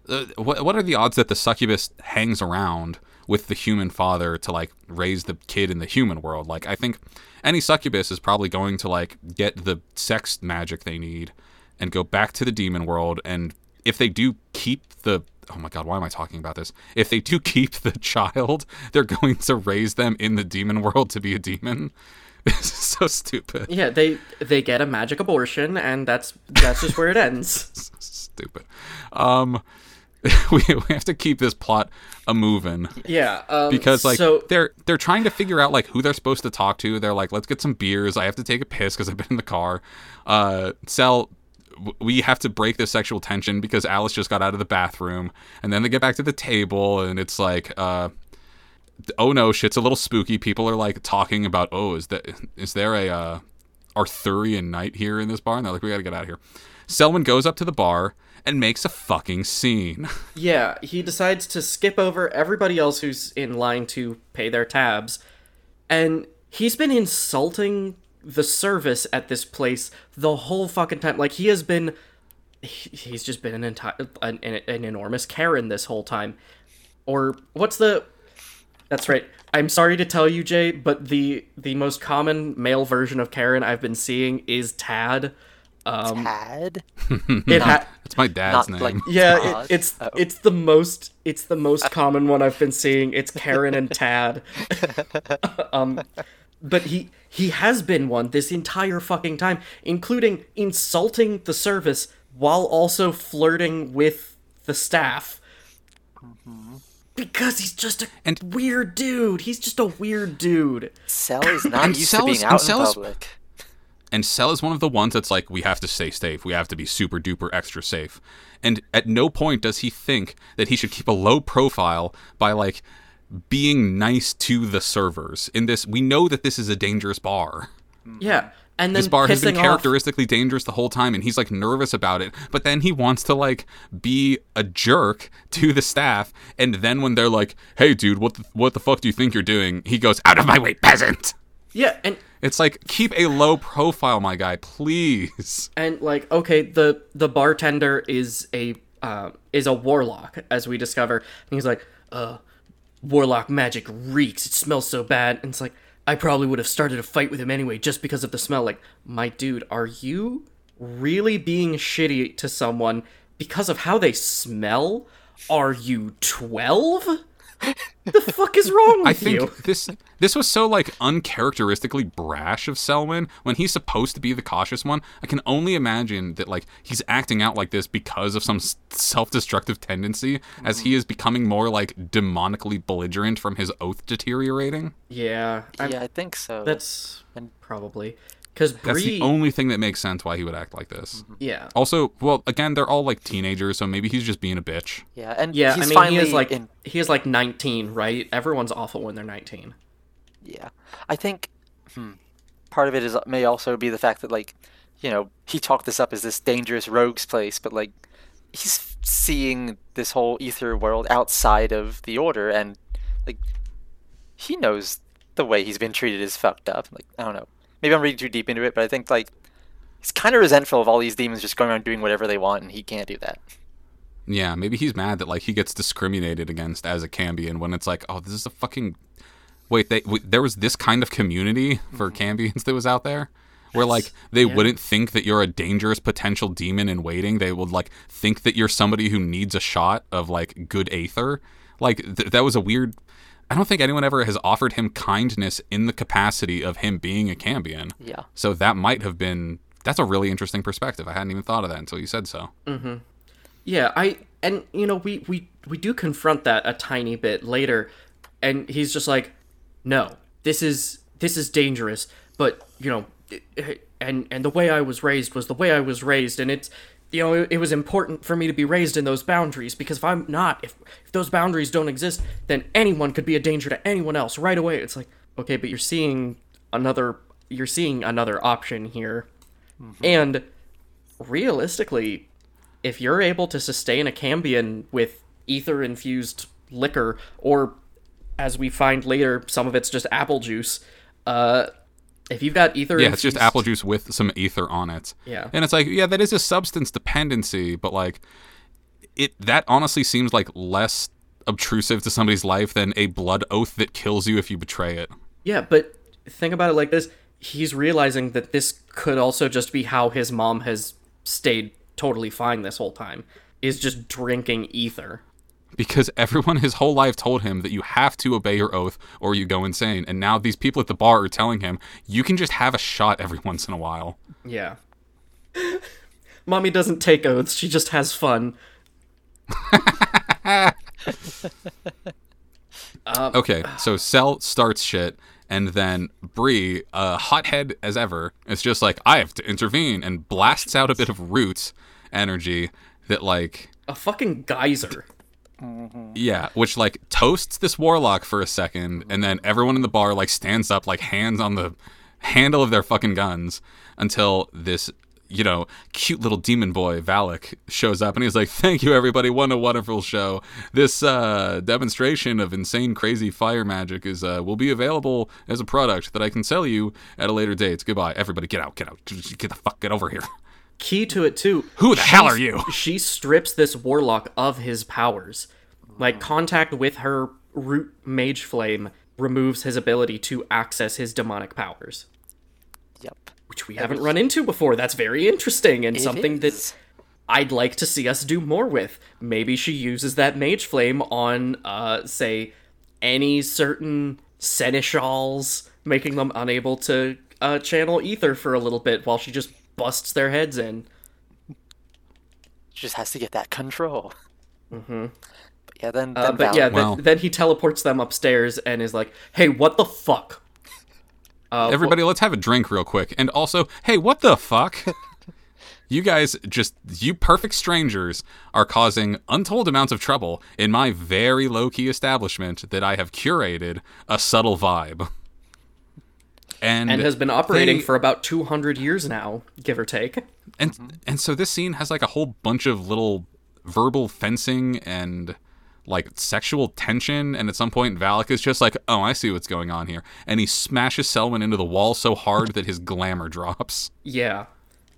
uh, what what are the odds that the succubus hangs around with the human father to like raise the kid in the human world? Like, I think any succubus is probably going to like get the sex magic they need and go back to the demon world. And if they do keep the oh my god, why am I talking about this? If they do keep the child, they're going to raise them in the demon world to be a demon. This is so stupid. Yeah, they they get a magic abortion, and that's that's just where it ends. Stupid. Um, we, we have to keep this plot a moving Yeah, um, because like so they're they're trying to figure out like who they're supposed to talk to. They're like, let's get some beers. I have to take a piss because I've been in the car. Uh, Sel, w- we have to break the sexual tension because Alice just got out of the bathroom, and then they get back to the table, and it's like, uh, oh no, shit's a little spooky. People are like talking about, oh, is that is there a uh, Arthurian knight here in this bar? And they're like, we gotta get out of here. Selwyn goes up to the bar and makes a fucking scene. yeah, he decides to skip over everybody else who's in line to pay their tabs, and he's been insulting the service at this place the whole fucking time. Like he has been, he's just been an entire an, an, an enormous Karen this whole time. Or what's the? That's right. I'm sorry to tell you, Jay, but the the most common male version of Karen I've been seeing is Tad. Um, Tad. it ha- That's my dad's Not name. like yeah, it, it's Oh. it's the most it's the most common one I've been seeing. It's Karen and Tad. um, but he he has been one this entire fucking time, including insulting the service while also flirting with the staff. Mm-hmm. Because he's just a And- weird dude. He's just a weird dude. Sel is not And used Sel to being and out in Sel is- public. And Sel is one of the ones that's like, we have to stay safe. We have to be super duper extra safe. And at no point does he think that he should keep a low profile by like being nice to the servers. In this, we know that this is a dangerous bar. Yeah. And then This bar has been pissing off- characteristically dangerous the whole time, and he's like nervous about it. But then he wants to like be a jerk to the staff, and then when they're like, "Hey, dude, what the, what the fuck do you think you're doing?" He goes, "Out of my way, peasant." Yeah, and It's like keep a low profile, my guy, please. and like okay the the bartender is a uh, is a warlock as we discover and he's like uh warlock magic reeks. It smells so bad. And it's like i probably would have started a fight with him anyway just because of the smell. Like my dude are you really being shitty to someone because of how they smell? Are you 12 the fuck is wrong with I think you this this was so like uncharacteristically brash of Selwyn when he's supposed to be the cautious one. I can only imagine that like he's acting out like this because of some s- self-destructive tendency as he mm. is becoming more like demonically belligerent from his oath deteriorating. yeah I'm- yeah, I think so. that's And- probably because That's Bree, the only thing that makes sense why he would act like this. yeah Also, well, again, they're all like teenagers, so maybe he's just being a bitch. yeah, and Yeah, he's I mean finally he is like in. he is like 19, right? Everyone's awful when they're 19. Yeah, I think hmm, part of it is may also be the fact that like, you know, he talked this up as this dangerous rogues place, but like, he's seeing this whole aether world outside of the order, and like, he knows the way he's been treated is fucked up. Like, I don't know. Maybe I'm reading too deep into it, but I think like he's kind of resentful of all these demons just going around doing whatever they want, and he can't do that. Yeah, maybe he's mad that like he gets discriminated against as a Cambion when it's like, oh, this is a fucking wait. They w- there was this kind of community for mm-hmm. Cambions that was out there, where like they wouldn't think that you're a dangerous potential demon in waiting. They would like think that you're somebody who needs a shot of like good aether. Like th- that was a weird. I don't think anyone ever has offered him kindness in the capacity of him being a Cambion. Yeah. So that might have been. That's a really interesting perspective. I hadn't even thought of that until you said so. Mm-hmm. Yeah, I and you know we we we do confront that a tiny bit later, and he's just like, no, this is this is dangerous, but you know, and and the way I was raised was the way I was raised, and it's you know it, it was important for me to be raised in those boundaries because if I'm not, if if those boundaries don't exist, then anyone could be a danger to anyone else right away. It's like okay, but you're seeing another you're seeing another option here, and realistically if you're able to sustain a Cambion with aether infused liquor, or as we find later, some of it's just apple juice, uh, if you've got aether Yeah, it's just apple juice with some aether on it. Yeah. And it's like, yeah, that is a substance dependency, but like it that honestly seems like less obtrusive to somebody's life than a blood oath that kills you if you betray it. Yeah, but think about it like this he's realizing that this could also just be how his mom has stayed totally fine this whole time, is just drinking aether. Because everyone his whole life told him that you have to obey your oath or you go insane. And now these people at the bar are telling him you can just have a shot every once in a while. Yeah. Mommy doesn't take oaths, she just has fun. Okay, so Sel starts shit, and then Bree, uh, hothead as ever, is just like, I have to intervene, and blasts out a bit of roots energy that, like, A fucking geyser. Yeah, which, like, toasts this warlock for a second, and then everyone in the bar, like, stands up, like, hands on the handle of their fucking guns until this. You know, cute little demon boy Valec shows up and he's like, "Thank you, everybody! What a wonderful show! This uh, demonstration of insane, crazy fire magic is uh, will be available as a product that I can sell you at a later date. Goodbye, everybody! Get out! Get out! Get the fuck! Get over here! Key to it too. Who the hell are you? She strips this warlock of his powers. Like contact with her root mage flame removes his ability to access his demonic powers. Yep. Which we haven't run into before. That's very interesting and It something is. that I'd like to see us do more with. Maybe she uses that mage flame on, uh, say, any certain seneschals making them unable to uh, channel aether for a little bit while she just busts their heads in. Just has to get that control. Mm-hmm. But yeah, then, then Uh, but Val- yeah, then, then he teleports them upstairs and is like, "Hey, what the fuck?" Uh, Everybody, let's have a drink real quick. And also, hey, what the fuck? you guys, just you perfect strangers, are causing untold amounts of trouble in my very low key establishment that I have curated a subtle vibe. And, and has been operating they- for about 200 years now, give or take. and and so this scene has like a whole bunch of little verbal fencing and like sexual tension and at some point Valec is just like oh I see what's going on here and he smashes Selwyn into the wall so hard that his glamour drops Yeah.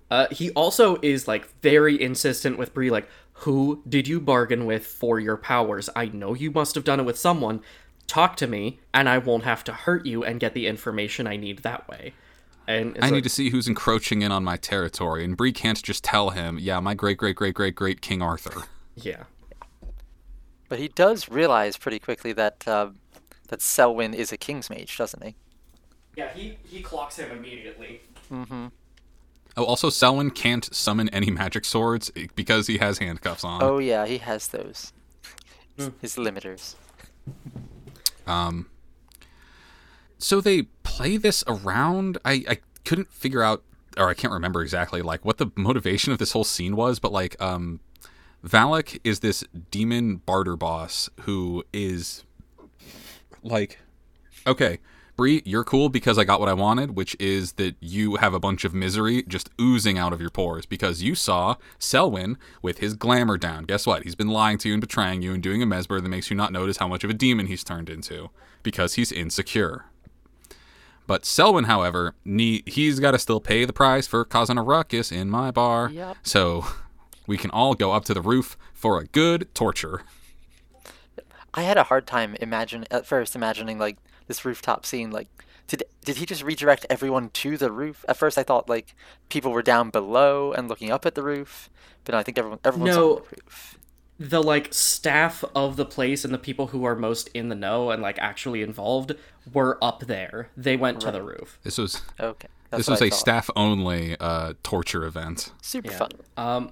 Uh, he also is like very insistent with Bree, like, who did you bargain with for your powers? I know you must have done it with someone. Talk to me, and I won't have to hurt you and get the information I need that way. And I like, need to see who's encroaching in on my territory and Bree can't just tell him yeah my great great great great great King Arthur yeah, But he does realize pretty quickly that uh, that Selwyn is a king's mage, doesn't he? yeah. He he clocks him immediately. oh also Selwyn can't summon any magic swords because he has handcuffs on Oh yeah, he has those. His limiters. Um, so they play this around. I, I couldn't figure out, or I can't remember exactly, like what the motivation of this whole scene was. But like, um, Valec is this demon barter boss who is like, okay, Bree, you're cool because I got what I wanted, which is that you have a bunch of misery just oozing out of your pores because you saw Selwyn with his glamour down. Guess what? He's been lying to you and betraying you and doing a mesmer that makes you not notice how much of a demon he's turned into because he's insecure. But Selwyn, however, ne- he's got to still pay the price for causing a ruckus in my bar. Yep. So we can all go up to the roof for a good torture. I had a hard time imagine at first imagining like this rooftop scene. Like, did did he just redirect everyone to the roof? At first, I thought like people were down below and looking up at the roof, but no, I think everyone everyone's No. on the roof. the like staff of the place and the people who are most in the know and like actually involved were up there. They went to the roof. This was Okay, that's this was I a thought. staff only uh, torture event. Super Yeah. fun. Um,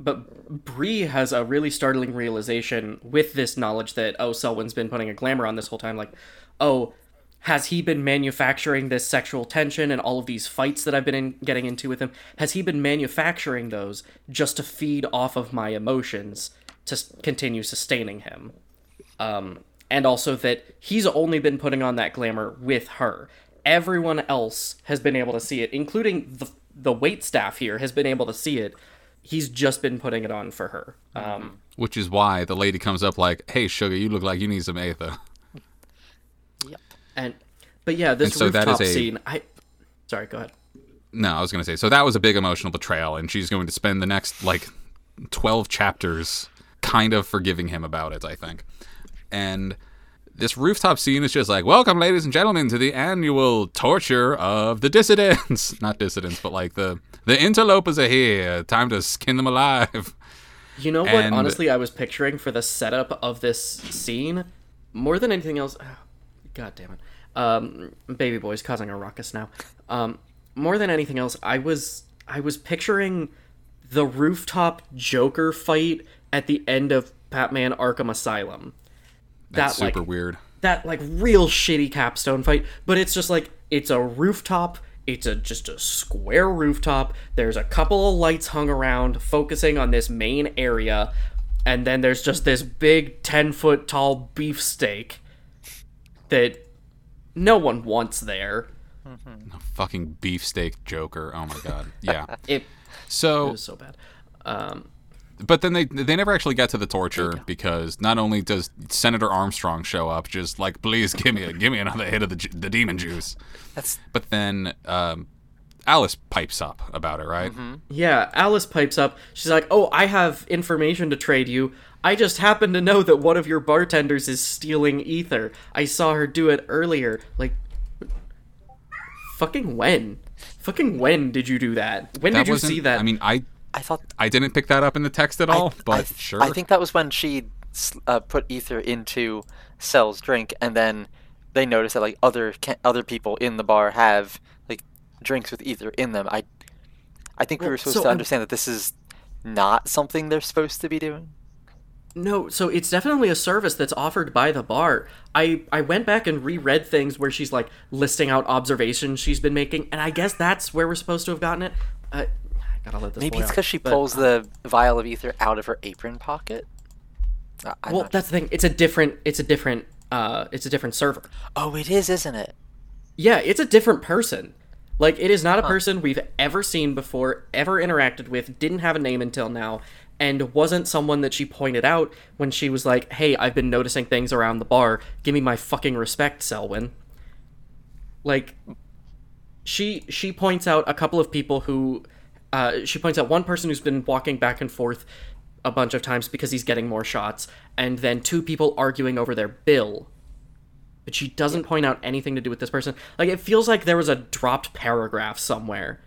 but Bree has a really startling realization with this knowledge that oh, Selwyn's been putting a glamour on this whole time. Like, oh, has he been manufacturing this sexual tension and all of these fights that I've been in, getting into with him? Has he been manufacturing those just to feed off of my emotions to continue sustaining him? Um, and also that he's only been putting on that glamour with her. Everyone else has been able to see it, including the the wait staff here has been able to see it. He's just been putting it on for her. Um, Which is why the lady comes up like, "Hey, sugar, you look like you need some Aether." And but yeah, this so rooftop a- scene. I sorry, go ahead. No, I was gonna say. So that was a big emotional betrayal, and she's going to spend the next like twelve chapters kind of forgiving him about it. I think, and this rooftop scene is just like, "Welcome, ladies and gentlemen, to the annual torture of the dissidents." Not dissidents, but like the the interlopers are here. Time to skin them alive. You know what? And- Honestly, I was picturing for the setup of this scene more than anything else. God damn it, um, baby boy's causing a ruckus now. Um, more than anything else, I was I was picturing the rooftop Joker fight at the end of Batman Arkham Asylum. That's that super like weird. that like real shitty capstone fight, but it's just like it's a rooftop. It's a just a square rooftop. There's a couple of lights hung around focusing on this main area, and then there's just this big 10 foot tall beefsteak that no one wants there. Fucking beefsteak Joker. Oh my god. Yeah. It So it was so bad. Um, but then they they never actually got to the torture because not only does Senator Armstrong show up, just like please give me a, give me another hit of the the demon juice, That's but then um, Alice pipes up about it, right? Yeah, Alice pipes up. She's like, "Oh, I have information to trade you. I just happen to know that one of your bartenders is stealing aether. I saw her do it earlier. Like, fucking when? Fucking when did you do that? When That did you see that? I mean, I I thought. I didn't pick that up in the text at all, I, but I th- sure. I think that was when she uh, put aether into Sel's drink, and then they notice that like other ca- other people in the bar have like drinks with aether in them. I I think we were supposed so to I'm- understand that this is not something they're supposed to be doing. No, so it's definitely a service that's offered by the bar. I I went back and reread things where she's like listing out observations she's been making, and I guess that's where we're supposed to have gotten it. Uh, I gotta let this. Maybe it's because she but- pulls the vial of aether out of her apron pocket. I'm Well, not- that's the thing. It's a different. It's a different. Uh, it's a different server. oh, it is, isn't it? Yeah, it's a different person. Like it is not a person we've ever seen before, ever interacted with, didn't have a name until now, and wasn't someone that she pointed out when she was like, "Hey, I've been noticing things around the bar. Give me my fucking respect, Selwyn." Like she she points out a couple of people who uh, she points out one person who's been walking back and forth a bunch of times because he's getting more shots, and then two people arguing over their bill but she doesn't point out anything to do with this person. Like it feels like there was a dropped paragraph somewhere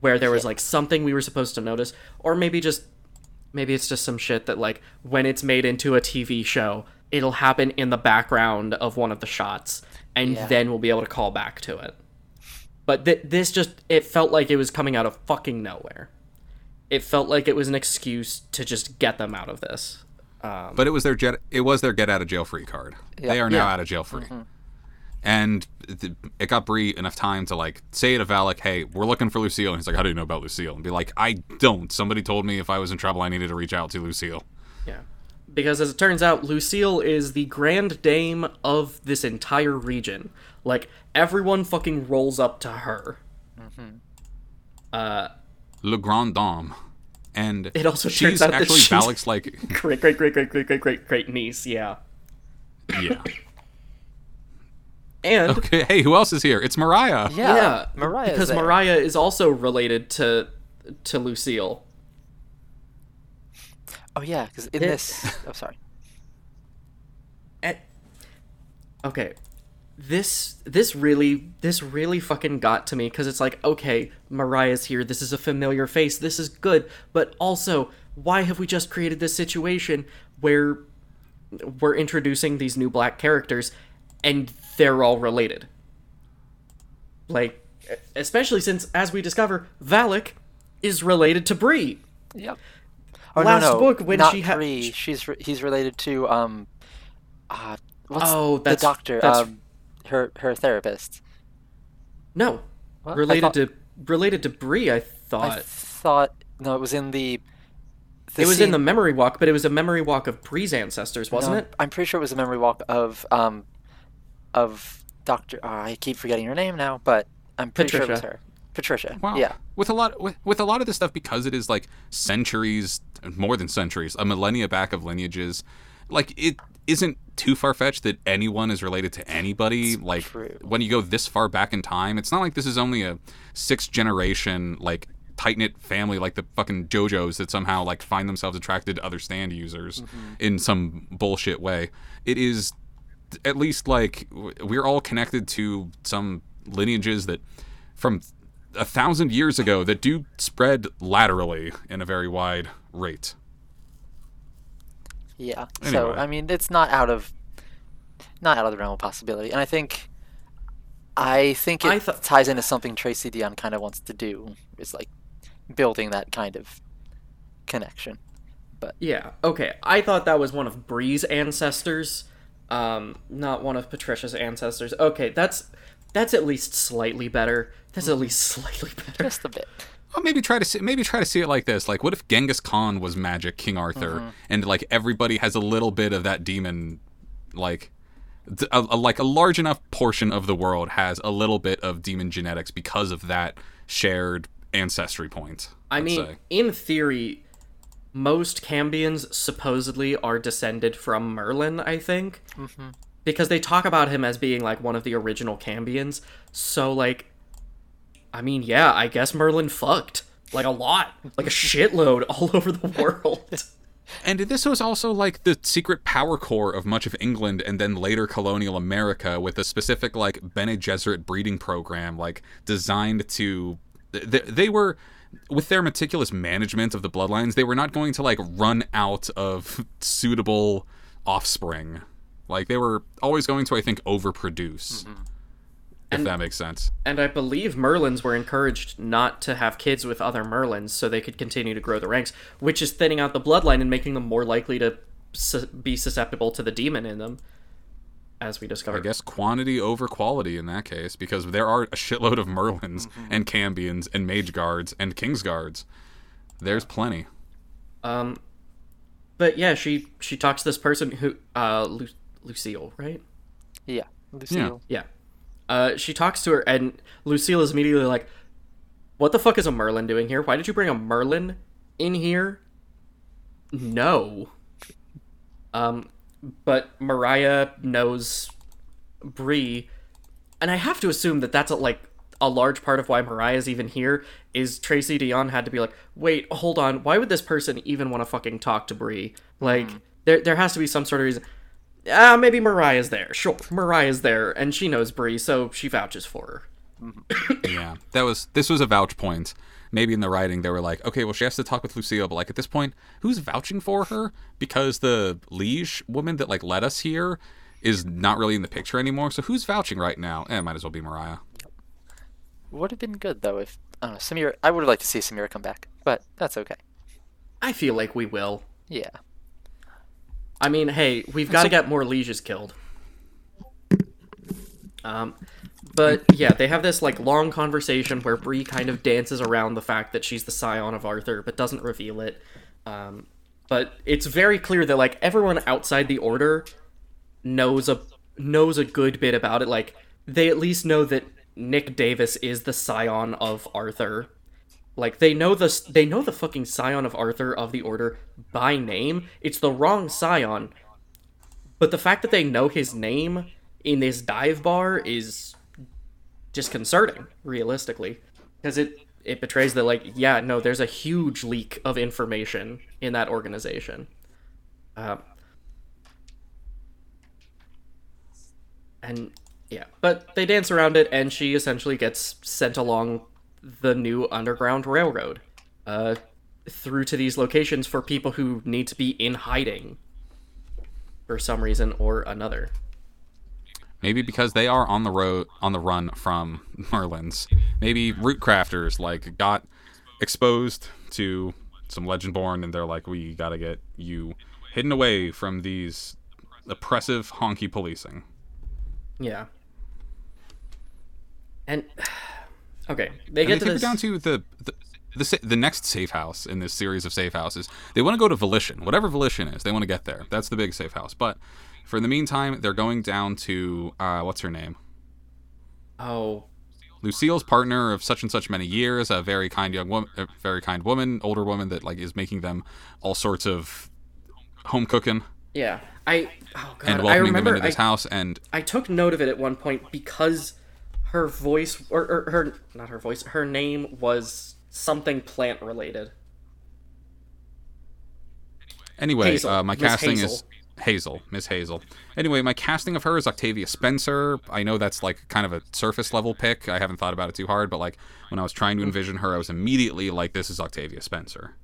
where there was like something we were supposed to notice or maybe just maybe it's just some shit that like when it's made into a TV show, it'll happen in the background of one of the shots and Yeah. then we'll be able to call back to it. But th- this just it felt like it was coming out of fucking nowhere. It felt like it was an excuse to just get them out of this. Um, But it was their jet. It was their get out of jail free card. They are now Yeah. out of jail free, and it got Bree enough time to like say to Valec, "Hey, we're looking for Lucille." And he's like, "How do you know about Lucille?" And be like, "I don't. Somebody told me if I was in trouble, I needed to reach out to Lucille." Yeah, because as it turns out, Lucille is the grand dame of this entire region. Like everyone fucking rolls up to her. Mm-hmm. Uh, Le Grand Dame. And it also turns out actually that she's Valec's like great, great, great, great, great, great, great, great niece. Yeah. Yeah. And, Okay, hey, who else is here? It's Mariah. Yeah, yeah, Mariah. because Mariah is also related to to Lucille. Oh yeah, because in It- this. Oh sorry. Eh, okay this this really this really fucking got to me because it's like okay mariah's here this is a familiar face this is good but also why have we just created this situation where we're introducing these new black characters and they're all related like especially since as we discover valec is related to Bree. Yep. Oh Last no, no, book when not she ha- Bree. She's re- he's related to um, uh, what's Oh, the doctor? that's- Um, her her therapist. No, What? Related thought- to related to Bree. I thought. I thought thought no, it was in the. the it was in the memory walk, but it was a memory walk of Bree's ancestors, wasn't no, it? I'm pretty sure it was a memory walk of um, of Doctor. Oh, I keep forgetting her name now, but I'm pretty sure it was her. Patricia. Wow. Yeah. With a lot with, with a lot of this stuff because it is like centuries more than centuries, a millennia back of lineages, like it isn't too far fetched that anyone is related to anybody. like true. when you go this far back in time, it's not like this is only a sixth generation like tight knit family like the fucking JoJo's that somehow like find themselves attracted to other stand users mm-hmm. in some bullshit way. It is at least like we're all connected to some lineages that from a thousand years ago that do spread laterally in a very wide rate. Yeah. So I mean, it's not out of not out of the realm of possibility, and I think I think it I thought- ties into something Tracy Deonn kind of wants to do. Is like building that kind of connection. But yeah. Okay. I thought that was one of Bree's ancestors, um, not one of Patricia's ancestors. Okay, that's that's at least slightly better. That's at least slightly better. Just a bit. Well, maybe try to see, maybe try to see it like this. Like, what if Genghis Khan was magic King Arthur, and like everybody has a little bit of that demon, like. A, a- like a large enough portion of the world has a little bit of demon genetics because of that shared ancestry point. I let's mean, say. in theory, most Cambions supposedly are descended from Merlin, I think. Mm-hmm. Because they talk about him as being like one of the original Cambions. So, like, I mean, yeah, I guess Merlin fucked. Like a lot. Like a shitload all over the world. And this was also like the secret power core of much of England and then later colonial America with a specific like Bene Gesserit breeding program like designed to they, they were with their meticulous management of the bloodlines they were not going to like run out of suitable offspring Like they were always going to, I think, overproduce. Mm-hmm. If And- that makes sense. And I believe Merlins were encouraged not to have kids with other Merlins so they could continue to grow the ranks, which is thinning out the bloodline and making them more likely to su- be susceptible to the demon in them, as we I guess quantity over quality in that case, because there are a shitload of Merlins and Cambions and Mage Guards and King's Guards. There's plenty. Um, but yeah, she she talks to this person who uh Lu- Lucille, right? Yeah. Lucille. Yeah. Uh, she talks to her, and Lucille is immediately like, "What the fuck is a Merlin doing here? Why did you bring a Merlin in here?" No. Um, but Mariah knows Bree, and I have to assume that that's a, like a large part of why Mariah's even here. Is Tracy Deonn had to be like, "Wait, hold on, why would this person even want to fucking talk to Bree?" Like, there there has to be some sort of reason ah, maybe Mariah's there. Sure, Mariah's there, and she knows Bree, so she vouches for her. Yeah, that was this was a vouch point. Maybe in the writing they were like, okay, well she has to talk with Lucille, but like at this point, who's vouching for her? Because the liege woman that like led us here is not really in the picture anymore. So who's vouching right now? And Eh, might as well be Mariah. Would have been good though if I don't know, Samira. I would have liked to see Samira come back, but that's okay. I feel like we will. Yeah. I mean, hey, we've got to get more lieges killed. Um, but yeah, they have this like long conversation where Bree kind of dances around the fact that she's the scion of Arthur, but doesn't reveal it. Um, but it's very clear that like everyone outside the order knows a knows a good bit about it. Like they at least know that Nick Davis is the scion of Arthur. Like they know the they know the fucking scion of Arthur of the order by name. It's the wrong scion. But the fact that they know his name in this dive bar is disconcerting, realistically. Because it it betrays that like, yeah, no, there's a huge leak of information in that organization. Um and yeah, but they dance around it, and she essentially gets sent along the new underground railroad, uh, through to these locations for people who need to be in hiding for some reason or another. Maybe because they are on the road on the run from Merlins. Maybe root crafters like got exposed to some Legendborn and they're like, we gotta get you hidden away from these oppressive honky policing. Yeah. And okay, they And get I to this. down to the the, the the next safe house in this series of safe houses. They want to go to Volition, whatever Volition is. They want to get there. That's the big safe house. But for the meantime, they're going down to uh, what's her name? oh, Lucille's partner of such and such many years, a very kind young woman, a very kind woman, older woman that like is making them all sorts of home cooking yeah. I oh god, and I welcoming them remember into this I, house. And I took note of it at one point because her voice or, or her not her voice, her name was something plant related. Anyway, Hazel. uh, my Miss casting Hazel. is Hazel, Miss Hazel. Anyway, my casting of her is Octavia Spencer. I know that's like kind of a surface level pick. I haven't thought about it too hard, but like when I was trying to envision her, I was immediately like, this is Octavia Spencer.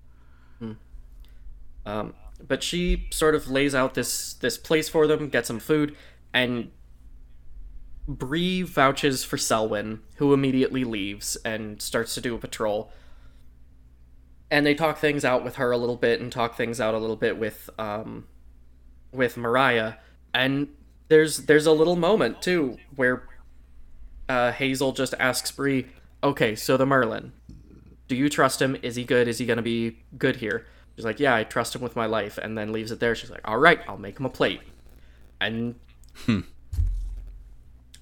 Um, but she sort of lays out this this place for them, gets some food, and Bree vouches for Selwyn, who immediately leaves and starts to do a patrol. And they talk things out with her a little bit, and talk things out a little bit with um, with Mariah. And there's there's a little moment too where uh, Hazel just asks Bree, "Okay, so the Merlin, do you trust him? Is he good? Is he gonna be good here?" She's like, "Yeah, I trust him with my life," and then leaves it there. She's like, "All right, I'll make him a plate." And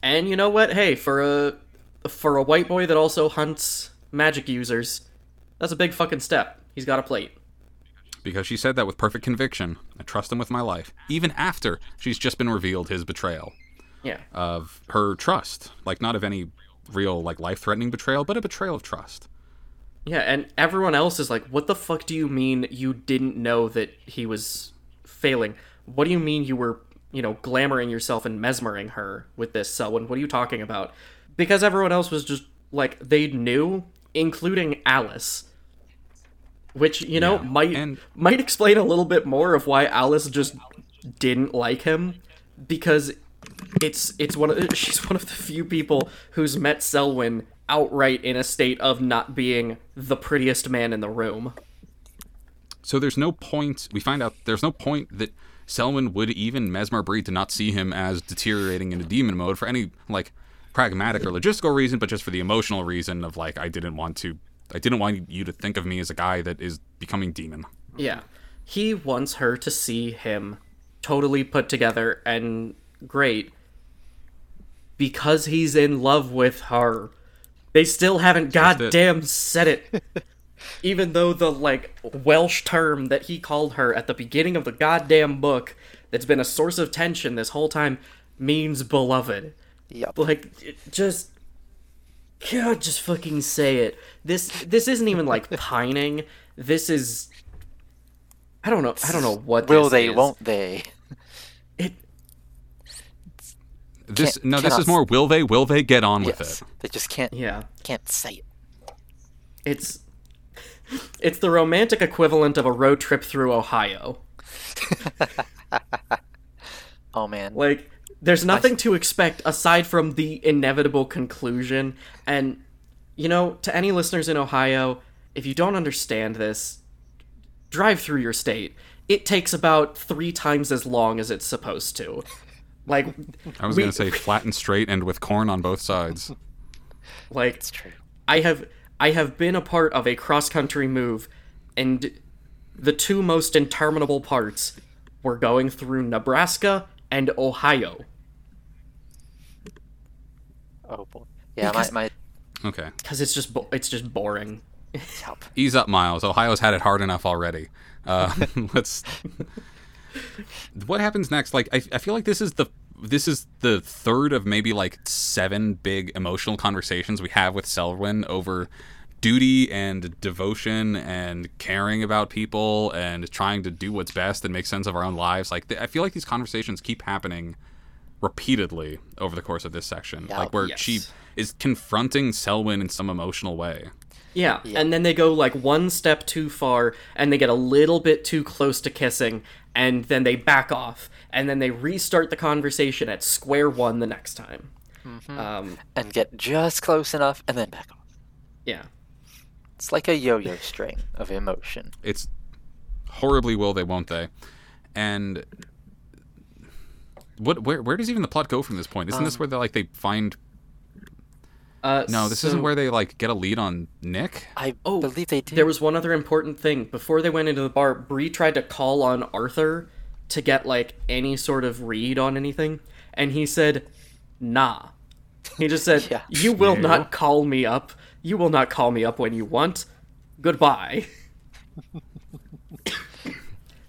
and you know what? Hey, for a for a white boy that also hunts magic users, that's a big fucking step. He's got a plate. Because she said that with perfect conviction. I trust him with my life, even after she's just been revealed his betrayal Yeah. of her trust. Like, not of any real, like, life threatening betrayal, but a betrayal of trust. Yeah, and everyone else is like, "What the fuck do you mean you didn't know that he was failing? What do you mean you were, you know, glamoring yourself and mesmering her with this, Selwyn? What are you talking about?" Because everyone else was just like they knew, including Alice. Which, you know, Yeah, might and- might explain a little bit more of why Alice just didn't like him because it's it's one of she's one of the few people who's met Selwyn outright in a state of not being the prettiest man in the room. So there's no point. We find out there's no point that Selwyn would even Mesmer Bree to not see him as deteriorating into demon mode for any like pragmatic or logistical reason, but just for the emotional reason of like I didn't want to. I didn't want you to think of me as a guy that is becoming demon. Yeah. He wants her to see him totally put together and great because he's in love with her. They still haven't That's it. goddamn said it. Even though the like Welsh term that he called her at the beginning of the goddamn book that's been a source of tension this whole time means beloved. Yep. Like just God, just fucking say it. This this isn't even like pining. This is I don't know. I don't know what Will this they? is. Won't they? It This Can't- no, this is more will they? Will they get on with it? They just can't yeah. can't say it. It's it's the romantic equivalent of a road trip through Ohio. Oh man. Like there's nothing to expect aside from the inevitable conclusion and you know, to any listeners in Ohio, if you don't understand this, drive through your state. It takes about 3 times as long as it's supposed to. Like I was we- gonna say flat and straight and with corn on both sides. like It's true. I have I have been a part of a cross country move and the two most interminable parts were going through Nebraska and Ohio. Oh boy. Yeah, Because- my my Okay, Cuz it's just bo- it's just boring. help. ease up, Miles. Ohio's had it hard enough already. Uh, let's. What happens next? Like, I, I feel like this is the this is the third of maybe like seven big emotional conversations we have with Selwyn over duty and devotion and caring about people and trying to do what's best and make sense of our own lives. Like, th- I feel like these conversations keep happening repeatedly over the course of this section. Yeah. like, where Yes. she is confronting Selwyn in some emotional way. Yeah, and then they go like one step too far and they get a little bit too close to kissing and then they back off and then they restart the conversation at square one the next time. Um And get just close enough and then back off. yeah. It's like a yo-yo string of emotion. it's horribly will they won't they and what where where does even the plot go from this point isn't this where they like they find Uh no this so- isn't where they like get a lead on nick I Oh, believe they did. There was one other important thing. Before they went into the bar, Bree tried to call on Arthur to get like any sort of read on anything, and he said, "Nah." He just said, Yeah. "You will No. not call me up. You will not call me up when you want. Goodbye."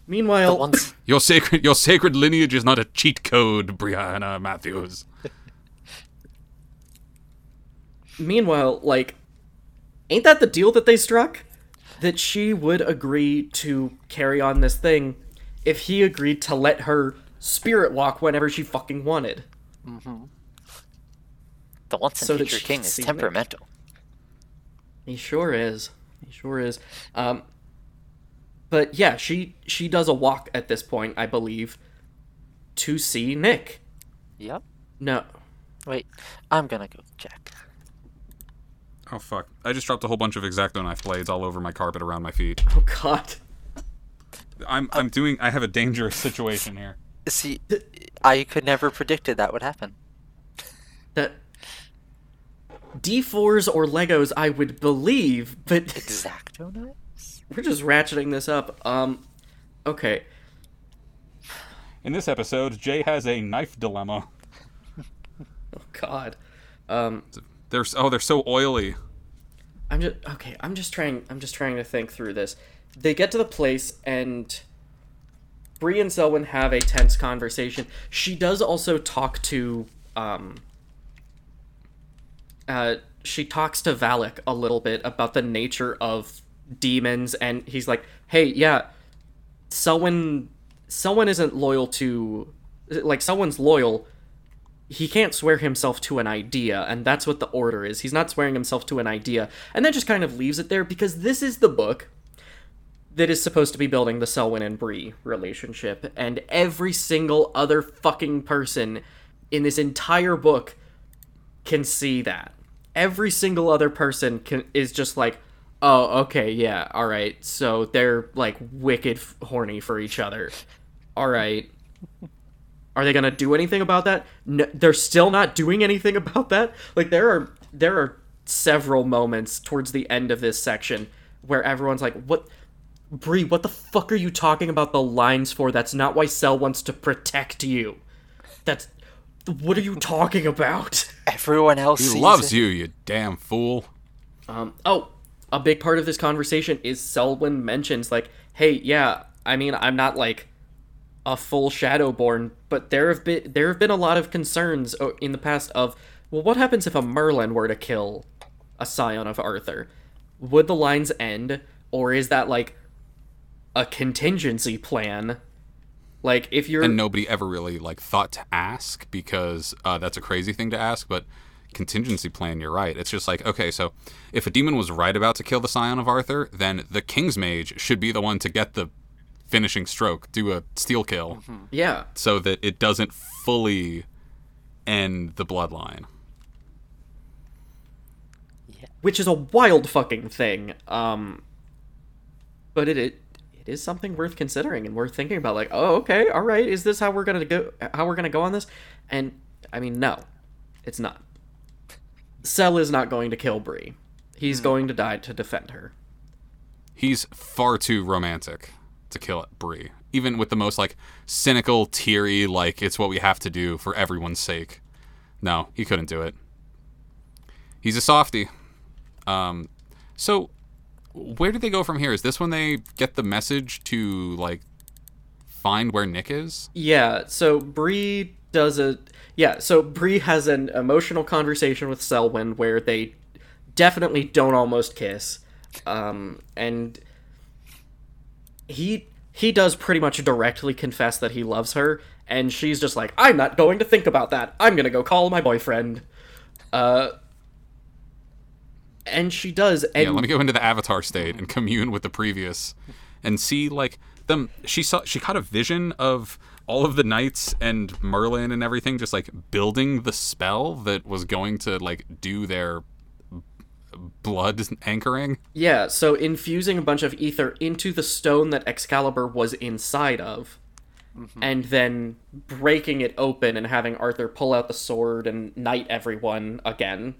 Meanwhile, Once your sacred your sacred lineage is not a cheat code Briana Matthews meanwhile, like, ain't that the deal that they struck? That she would agree to carry on this thing if he agreed to let her spirit walk whenever she fucking wanted. the once and So that future king is see Nick. temperamental. He sure is. He sure is. Um, but yeah, she she does a walk at this point, I believe, to see Nick. Yep. No, Wait, I'm gonna go check. oh fuck i just dropped a whole bunch of exacto knife blades all over my carpet around my feet oh god. i'm i'm doing i have a dangerous situation here See, I could never predicted that would happen. That D4s or Legos, I would believe, but Exacto knives? We're just ratcheting this up. Um, okay. in this episode jay has a knife dilemma Oh God. Um, they're oh they're so oily I'm just okay. I'm just trying. I'm just trying to think through this. They get to the place and Bree and Selwyn have a tense conversation. She does also talk to um. Uh, she talks to Valec a little bit about the nature of demons, and he's like, "Hey, yeah, Selwyn, Selwyn isn't loyal to, like, Selwyn's loyal." he can't swear himself to an idea, and that's what the order is. He's not swearing himself to an idea, and then just kind of leaves it there because this is the book that is supposed to be building the Selwyn and Bree relationship, and every single other fucking person in this entire book can see that. Every single other person can is just like, oh, okay, yeah, all right. So they're like wicked f- horny for each other. All right. Are they gonna do anything about that? No, they're still not doing anything about that. Like there are there are several moments towards the end of this section where everyone's like, "What, Bree? What the fuck are you talking about the lines for? That's not why Sel wants to protect you. That's what are you talking about?" Everyone else He sees loves it. you, you damn fool. Um, oh, a big part of this conversation is Selwyn mentions like, "Hey, yeah, I mean, I'm not like a full Shadowborn, but there have been there have been a lot of concerns in the past of, well, what happens if a Merlin were to kill a Scion of Arthur? Would the lines end, or is that like a contingency plan? Like, if you're and nobody ever really like thought to ask because uh, that's a crazy thing to ask but contingency plan you're right it's just like okay so if a demon was right about to kill the scion of arthur then the king's mage should be the one to get the finishing stroke do a steel kill yeah, so that it doesn't fully end the bloodline Yeah. which is a wild fucking thing. Um, but it, it it is something worth considering and worth thinking about. Like, oh, okay, all right, is this how we're gonna go? How we're gonna go on this? And I mean, no, it's not. Sel is not going to kill Bree. He's going to die to defend her. he's far too romantic to kill Bree. Even with the most like cynical, teary, like it's what we have to do for everyone's sake. No, he couldn't do it. He's a softie. Um, so where do they go from here? Is this when they get the message to like find where Nick is? Yeah, so Bree does a yeah, so Bree has an emotional conversation with Selwyn where they definitely don't almost kiss. Um and he he does pretty much directly confess that he loves her and she's just like, "I'm not going to think about that. I'm going to go call my boyfriend." Uh and she does and yeah, let me go into the avatar state and commune with the previous and see like them she saw she caught a vision of all of the knights and Merlin and everything just like building the spell that was going to like do their blood anchoring. Yeah, so infusing a bunch of aether into the stone that Excalibur was inside of, and then breaking it open and having Arthur pull out the sword and knight everyone again,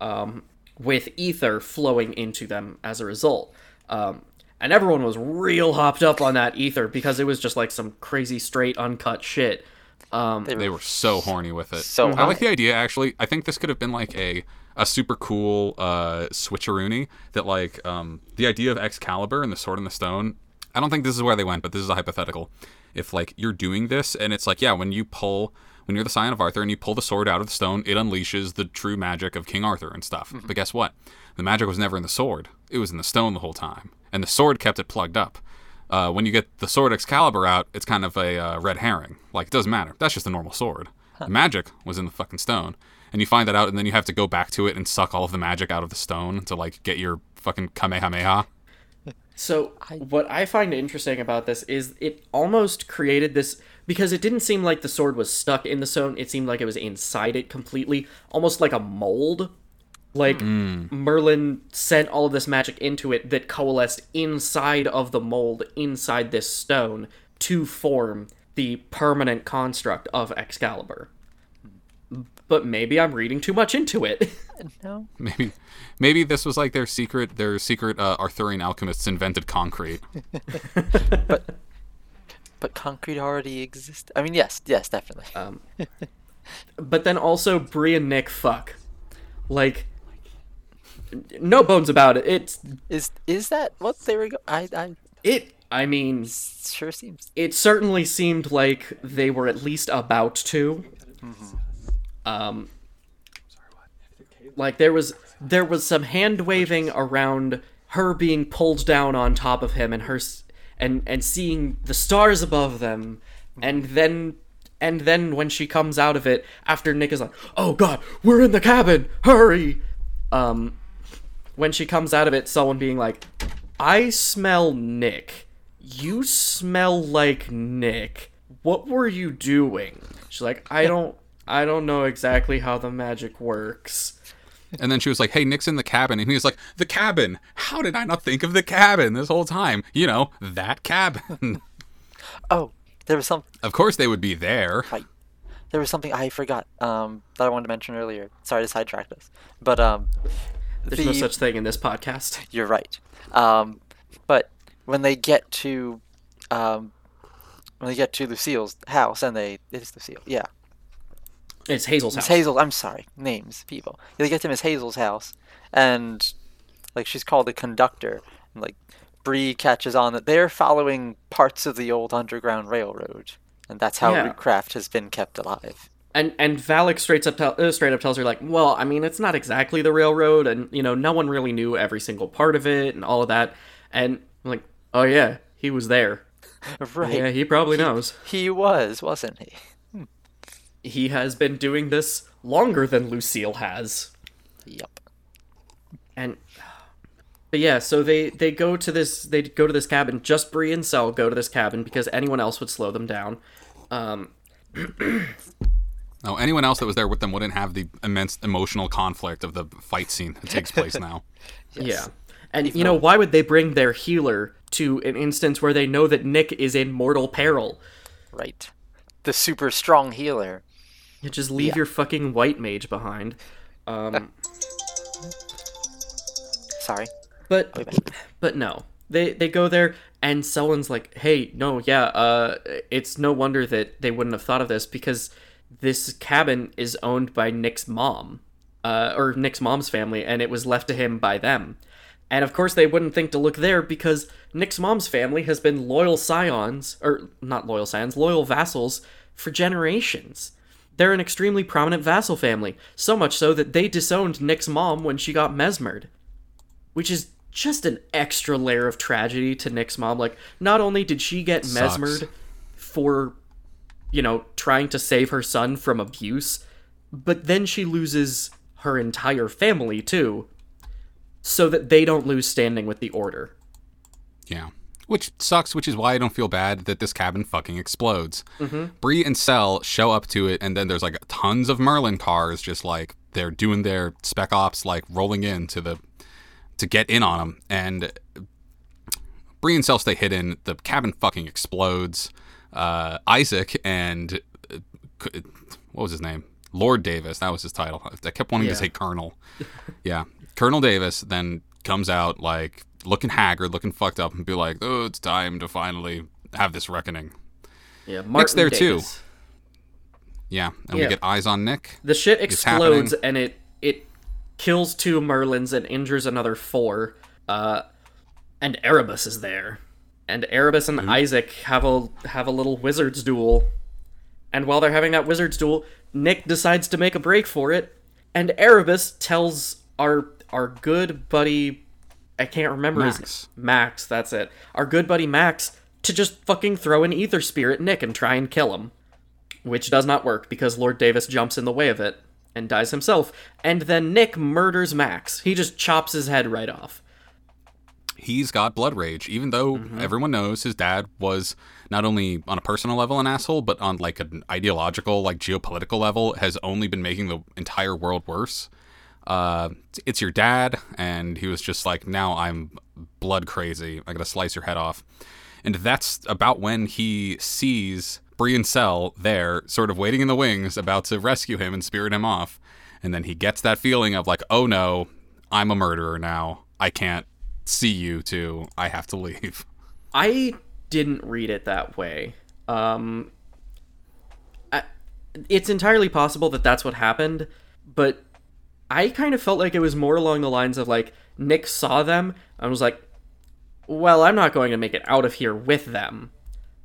um, with aether flowing into them as a result. Um, and everyone was real hopped up on that aether because it was just like some crazy straight uncut shit. Um, They were They were so horny with it. So I like the idea actually. I think this could have been like a a super cool uh switcheroony that like um the idea of Excalibur and the sword and the stone. I don't think this is where they went, but this is a hypothetical. If like you're doing this and it's like yeah, when you pull when you're the Scion of Arthur and you pull the sword out of the stone, it unleashes the true magic of King Arthur and stuff. But guess what? The magic was never in the sword. It was in the stone the whole time. And the sword kept it plugged up. Uh, when you get the sword Excalibur out, it's kind of a uh, red herring. Like, it doesn't matter. That's just a normal sword. The magic was in the fucking stone. And you find that out, and then you have to go back to it and suck all of the magic out of the stone to, like, get your fucking Kamehameha. So what I find interesting about this is it almost created this because it didn't seem like the sword was stuck in the stone. It seemed like it was inside it completely, almost like a mold. Like Merlin sent all of this magic into it that coalesced inside of the mold, inside this stone, to form the permanent construct of Excalibur. But maybe I'm reading too much into it. no. Maybe, maybe this was like their secret. Their secret uh, Arthurian alchemists invented concrete. But concrete already exists. I mean, yes, yes, definitely. Um, but then also Bree and Nick fuck. Like no bones about it. It's is is that what they were? Go- I I it I mean, sure seems. it certainly seemed like they were at least about to. Um like there was there was some hand waving around her being pulled down on top of him and her and and seeing the stars above them and then and then when she comes out of it after Nick is like, "Oh god, we're in the cabin. Hurry." Um when she comes out of it, someone being like, I smell Nick. You smell like Nick. What were you doing? She's like, I don't I don't know exactly how the magic works. And then she was like, "Hey, Nick's in the cabin," and he was like, "The cabin? How did I not think of the cabin this whole time? You know, that cabin. Oh, there was some. of course, they would be there." Right. There was something I forgot um, that I wanted to mention earlier. Sorry to sidetrack this, but um, There's no such thing in this podcast. You're right. Um, but when they get to, um, when they get to Lucille's house, and they it is Lucille, yeah, It's Hazel's Miss house. Hazel. I'm sorry, names people. They get to Miss Hazel's house, and like she's called the conductor, and like Bree catches on that they're following parts of the old Underground Railroad, and that's how Yeah. Root Craft has been kept alive. And and Valec straight up tell, uh, straight up tells her like, well, I mean, it's not exactly the railroad, and you know, no one really knew every single part of it and all of that. And I'm like, oh yeah, he was there. Right. Yeah, he probably knows. He was, wasn't he? He has been doing this longer than Lucille has. Yep. And but yeah, so they they go to this they go to this cabin. Just Bree and Sel go to this cabin because anyone else would slow them down. Um, No, anyone else that was there with them wouldn't have the immense emotional conflict of the fight scene that takes place now. Yeah. And you know, why would they bring their healer to an instance where they know that Nick is in mortal peril? Right. The super strong healer. You just leave your fucking white mage behind. Um, Sorry. but but no. They they go there and Selwyn's like, "Hey, no, yeah, uh it's no wonder that they wouldn't have thought of this because this cabin is owned by Nick's mom. Uh or Nick's mom's family and it was left to him by them." And of course they wouldn't think to look there because Nick's mom's family has been loyal scions or not loyal scions, loyal vassals for generations. They're an extremely prominent vassal family, so much so that they disowned Nick's mom when she got mesmered which is just an extra layer of tragedy to Nick's mom. Like, not only did she get Sucks. mesmered for, you know, trying to save her son from abuse, but then she loses her entire family too, so that they don't lose standing with the order. Yeah. Which sucks, which is why I don't feel bad that this cabin fucking explodes. Bree and Sel show up to it, and then there's like tons of Merlin cars just like they're doing their spec ops, like rolling in to the to get in on them. And Bree and Sel stay hidden. The cabin fucking explodes. Uh, Isaac and uh, what was his name? Lord Davis. That was his title. I kept wanting Yeah. to say Colonel. yeah, Colonel Davis then comes out like looking haggard, looking fucked up, and be like, "Oh, it's time to finally have this reckoning." Yeah, Martin there, too. Yeah, and Yeah. we get eyes on Nick. The shit explodes and it it kills two Merlins and injures another four. Uh, and Erebus is there, and Erebus and Isaac have a have a little wizards duel. And while they're having that wizards duel, Nick decides to make a break for it, and Erebus tells our our good buddy, I can't remember his Max. Max. That's it. Our good buddy Max to just fucking throw an aether spear at Nick and try and kill him which does not work because Lord Davis jumps in the way of it and dies himself. And then Nick murders Max. He just chops his head right off. He's got blood rage, even though Mm-hmm. everyone knows his dad was not only on a personal level an asshole, but on like an ideological, like geopolitical level, has only been making the entire world worse. Uh, it's your dad, and he was just like, now I'm blood crazy. I gotta slice your head off. And that's about when he sees Bree and Sel there, sort of waiting in the wings, about to rescue him and spirit him off. And then he gets that feeling of like, oh no, I'm a murderer now. I can't see you two. I have to leave. I didn't read it that way. Um, I, it's entirely possible that that's what happened, but I kind of felt like it was more along the lines of like Nick saw them and was like, "Well, I'm not going to make it out of here with them,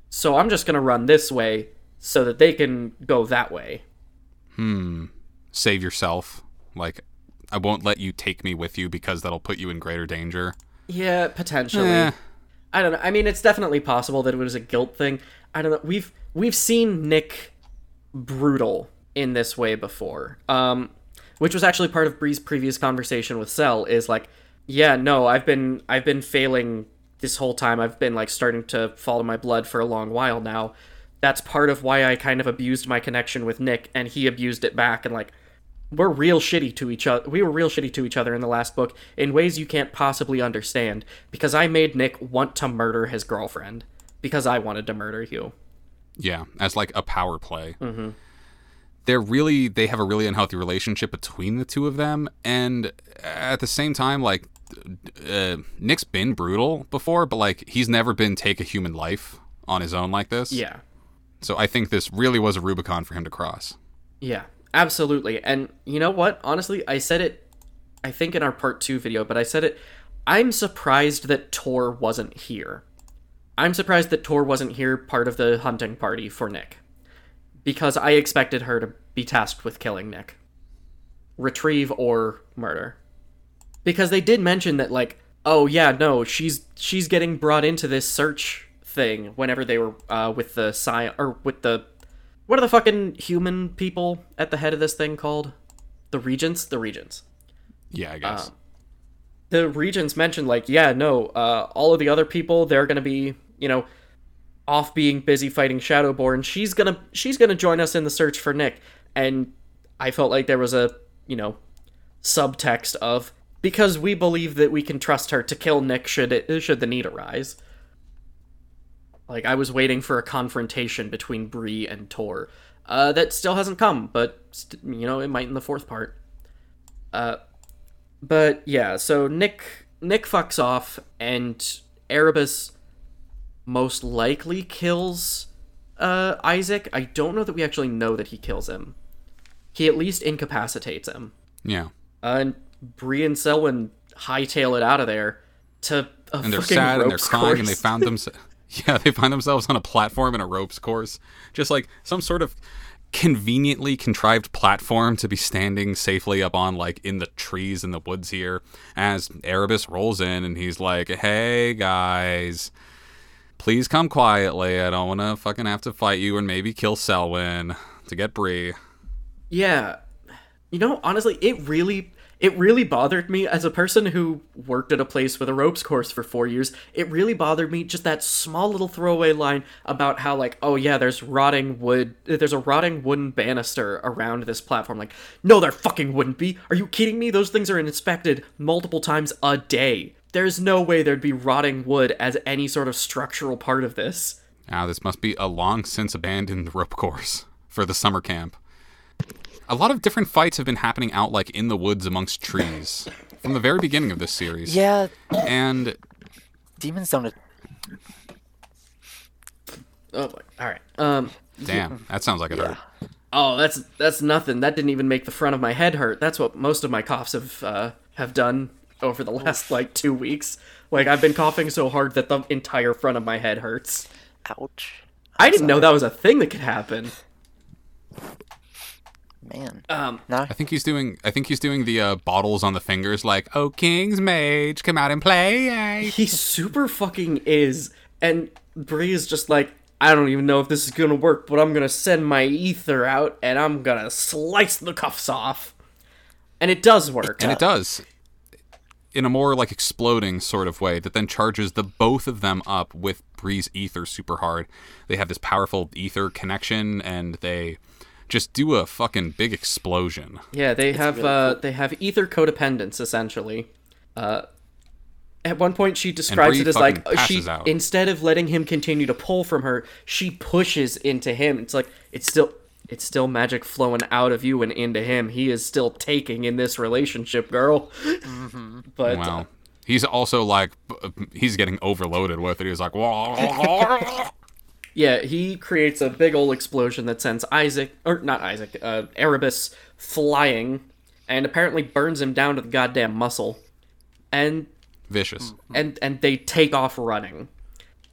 so I'm just going to run this way so that they can go that way." Hmm. Save yourself. Like, I won't let you take me with you because that'll put you in greater danger. Yeah, potentially. Eh. I don't know. I mean, it's definitely possible that it was a guilt thing. I don't know. We've we've seen Nick brutal in this way before. Um, which was actually part of Bree's previous conversation with Sel is like, yeah, no, I've been I've been failing this whole time I've been like starting to fall to my blood for a long while now. That's part of why I kind of abused my connection with Nick and he abused it back and like we're real shitty to each other. We were real shitty to each other in the last book in ways you can't possibly understand because I made Nick want to murder his girlfriend because I wanted to murder Hugh. Yeah, as like a power play. Mm-hmm. They're really they have a really unhealthy relationship between the two of them, and at the same time, like uh, Nick's been brutal before, but like he's never been take a human life on his own like this. Yeah. So I think this really was a Rubicon for him to cross. Yeah, absolutely. And you know what? Honestly, I said it I think in our part 2 video, but I said it I'm surprised that Tor wasn't here. I'm surprised that Tor wasn't here part of the hunting party for Nick. Because I expected her to be tasked with killing Nick. Retrieve or murder. Because they did mention that like, oh yeah, no, she's she's getting brought into this search thing whenever they were uh, with the sci or with the what are the fucking human people at the head of this thing called? The regents? The regents. Yeah, I guess. Um, the regents mentioned like, yeah, no, uh, all of the other people they're gonna be, you know, off being busy fighting Shadowborn. She's gonna she's gonna join us in the search for Nick. And I felt like there was a, you know, subtext of because we believe that we can trust her to kill Nick should it should the need arise. Like I was waiting for a confrontation between Bree and Tor. Uh, that still hasn't come, but st- you know it might in the fourth part. Uh, but yeah, so Nick Nick fucks off, and Erebus most likely kills uh, Isaac. I don't know that we actually know that he kills him. He at least incapacitates him. Yeah. Uh, and Bree and Selwyn hightail it out of there to a And they're sad and they're crying and they found them Yeah, they find themselves on a platform in a ropes course. Just like some sort of conveniently contrived platform to be standing safely up on like in the trees in the woods here as Erebus rolls in and he's like, "Hey guys, please come quietly. I don't want to fucking have to fight you and maybe kill Selwyn to get Bree." Yeah. You know, honestly, it really it really bothered me as a person who worked at a place with a ropes course for 4 years. It really bothered me just that small little throwaway line about how like, oh yeah, there's rotting wood there's a rotting wooden banister around this platform like, no there fucking wouldn't be. Are you kidding me? Those things are inspected multiple times a day. There's no way there'd be rotting wood as any sort of structural part of this. Now, this must be a long since abandoned rope course for the summer camp. A lot of different fights have been happening out like in the woods amongst trees from the very beginning of this series. Yeah, And demons don't. Oh boy. All right. Um damn, that sounds like it hurt. Oh, that's that's nothing. That didn't even make the front of my head hurt. That's what most of my coughs have uh, have done over the last like two weeks. Like I've been coughing so hard that the entire front of my head hurts. Ouch. I didn't know that was a thing that could happen. Man. Um, No. I think he's doing. I think he's doing the uh, bottles on the fingers, like "Oh, King's Mage, come out and play." he super fucking is, and Bree is just like, I don't even know if this is gonna work, but I'm gonna send my aether out and I'm gonna slice the cuffs off, and it does work. and it does in a more like exploding sort of way that then charges the both of them up with Bree's aether super hard. They have this powerful aether connection, and they just do a fucking big explosion. Yeah, they have uh, they have aether codependence essentially. Uh, at one point, she describes it as like fucking she out. instead of letting him continue to pull from her, she pushes into him. It's like it's still it's still magic flowing out of you and into him. He is still taking in this relationship, girl. But uh, Wow. He's also like he's getting overloaded with it. He's like, Yeah, he creates a big old explosion that sends Isaac, or not Isaac, uh, Erebus flying, and apparently burns him down to the goddamn muscle. And vicious. and and they take off running,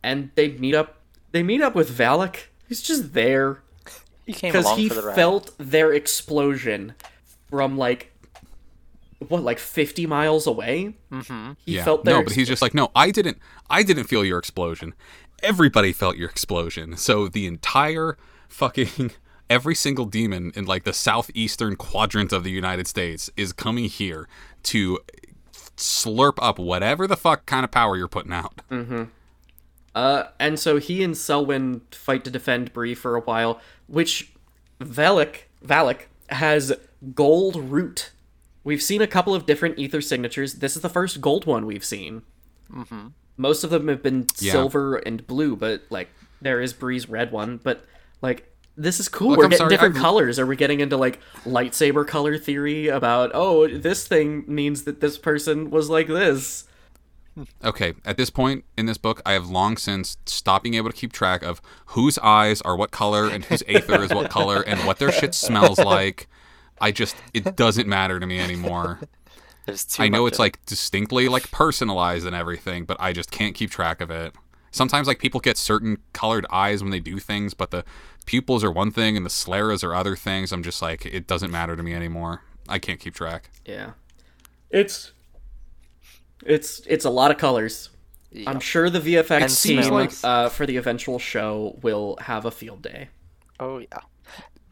and they meet up. They meet up with Valec. He's just there You came because he for the ride. felt their explosion from like what, like fifty miles away. Mm-hmm. He Yeah. felt their no, but he's just like, no, I didn't. I didn't feel your explosion. Everybody felt your explosion. So the entire fucking every single demon in like the southeastern quadrant of the United States is coming here to slurp up whatever the fuck kind of power you're putting out. Uh, and so he and Selwyn fight to defend Bree for a while, which Valec Valec has gold root. We've seen a couple of different aether signatures. This is the first gold one we've seen. Mm-hmm. Most of them have been Yeah. silver and blue, but like there is Bree's red one. But like this is cool. Look, We're I'm getting sorry, different I've- colors. Are we getting into like lightsaber color theory about oh this thing means that this person was like this? Okay, at this point in this book, I have long since stopped being able to keep track of whose eyes are what color and whose aether is what color and what their shit smells like. I just it doesn't matter to me anymore. There's too I know much it's of it. like distinctly like personalized and everything, but I just can't keep track of it. Sometimes like people get certain colored eyes when they do things, but the pupils are one thing and the scleras are other things. I'm just like it doesn't matter to me anymore. I can't keep track. Yeah. It's it's it's a lot of colors. I'm sure the VFX And team smells. uh, for the eventual show will have a field day. Oh yeah.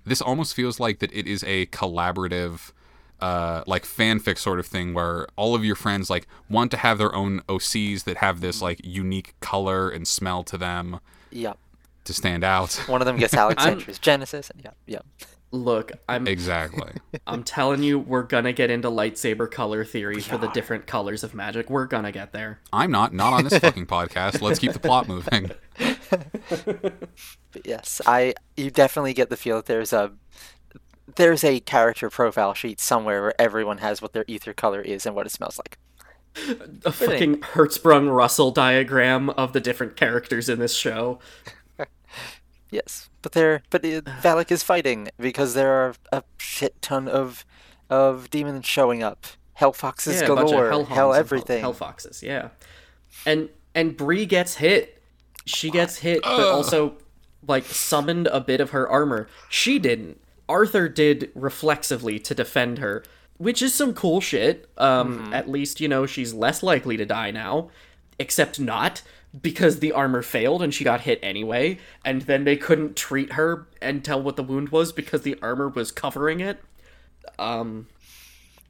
this almost feels like that it is a collaborative uh like fanfic sort of thing where all of your friends like want to have their own OCs that have this like unique color and smell to them Yep. to stand out. One of them gets Alexander's Genesis. And yep. Yep. Look, I'm exactly. I'm telling you, we're gonna get into lightsaber color theory for the different colors of magic. We're gonna get there. I'm not not on this fucking podcast. Let's keep the plot moving. Yes, I you definitely get the feel that there's a there's a character profile sheet somewhere where everyone has what their aether color is and what it smells like. A fucking Hertzsprung Russell diagram of the different characters in this show. Yes, but there, but it, Valec is fighting because there are a shit ton of of demons showing up. Hell foxes yeah, a bunch of galore, hell, hell everything. hell foxes. Yeah, and and Bree gets hit. She gets hit, but also like summoned a bit of her armor. She didn't. Arthur did reflexively to defend her, which is some cool shit. Um, at least you know she's less likely to die now, except not because the armor failed and she got hit anyway, and then they couldn't treat her and tell what the wound was because the armor was covering it. Um,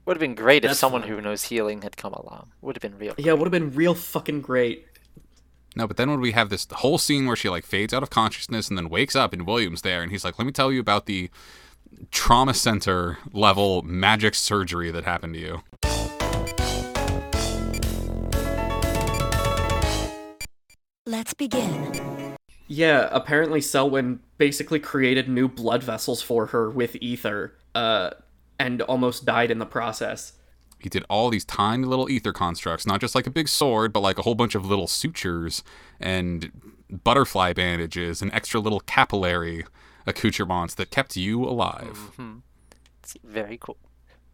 Would have been great if someone fine. who knows healing had come along. Would have been real. yeah, would have been real fucking great. No, but then when we have this whole scene where she like fades out of consciousness and then wakes up and William's there and he's like, "Let me tell you about the trauma center level magic surgery that happened to you." Let's begin. Yeah, apparently Selwyn basically created new blood vessels for her with aether, uh, and almost died in the process. He did all these tiny little aether constructs, not just like a big sword, but like a whole bunch of little sutures and butterfly bandages and extra little capillary accoutrements that kept you alive. It's very cool.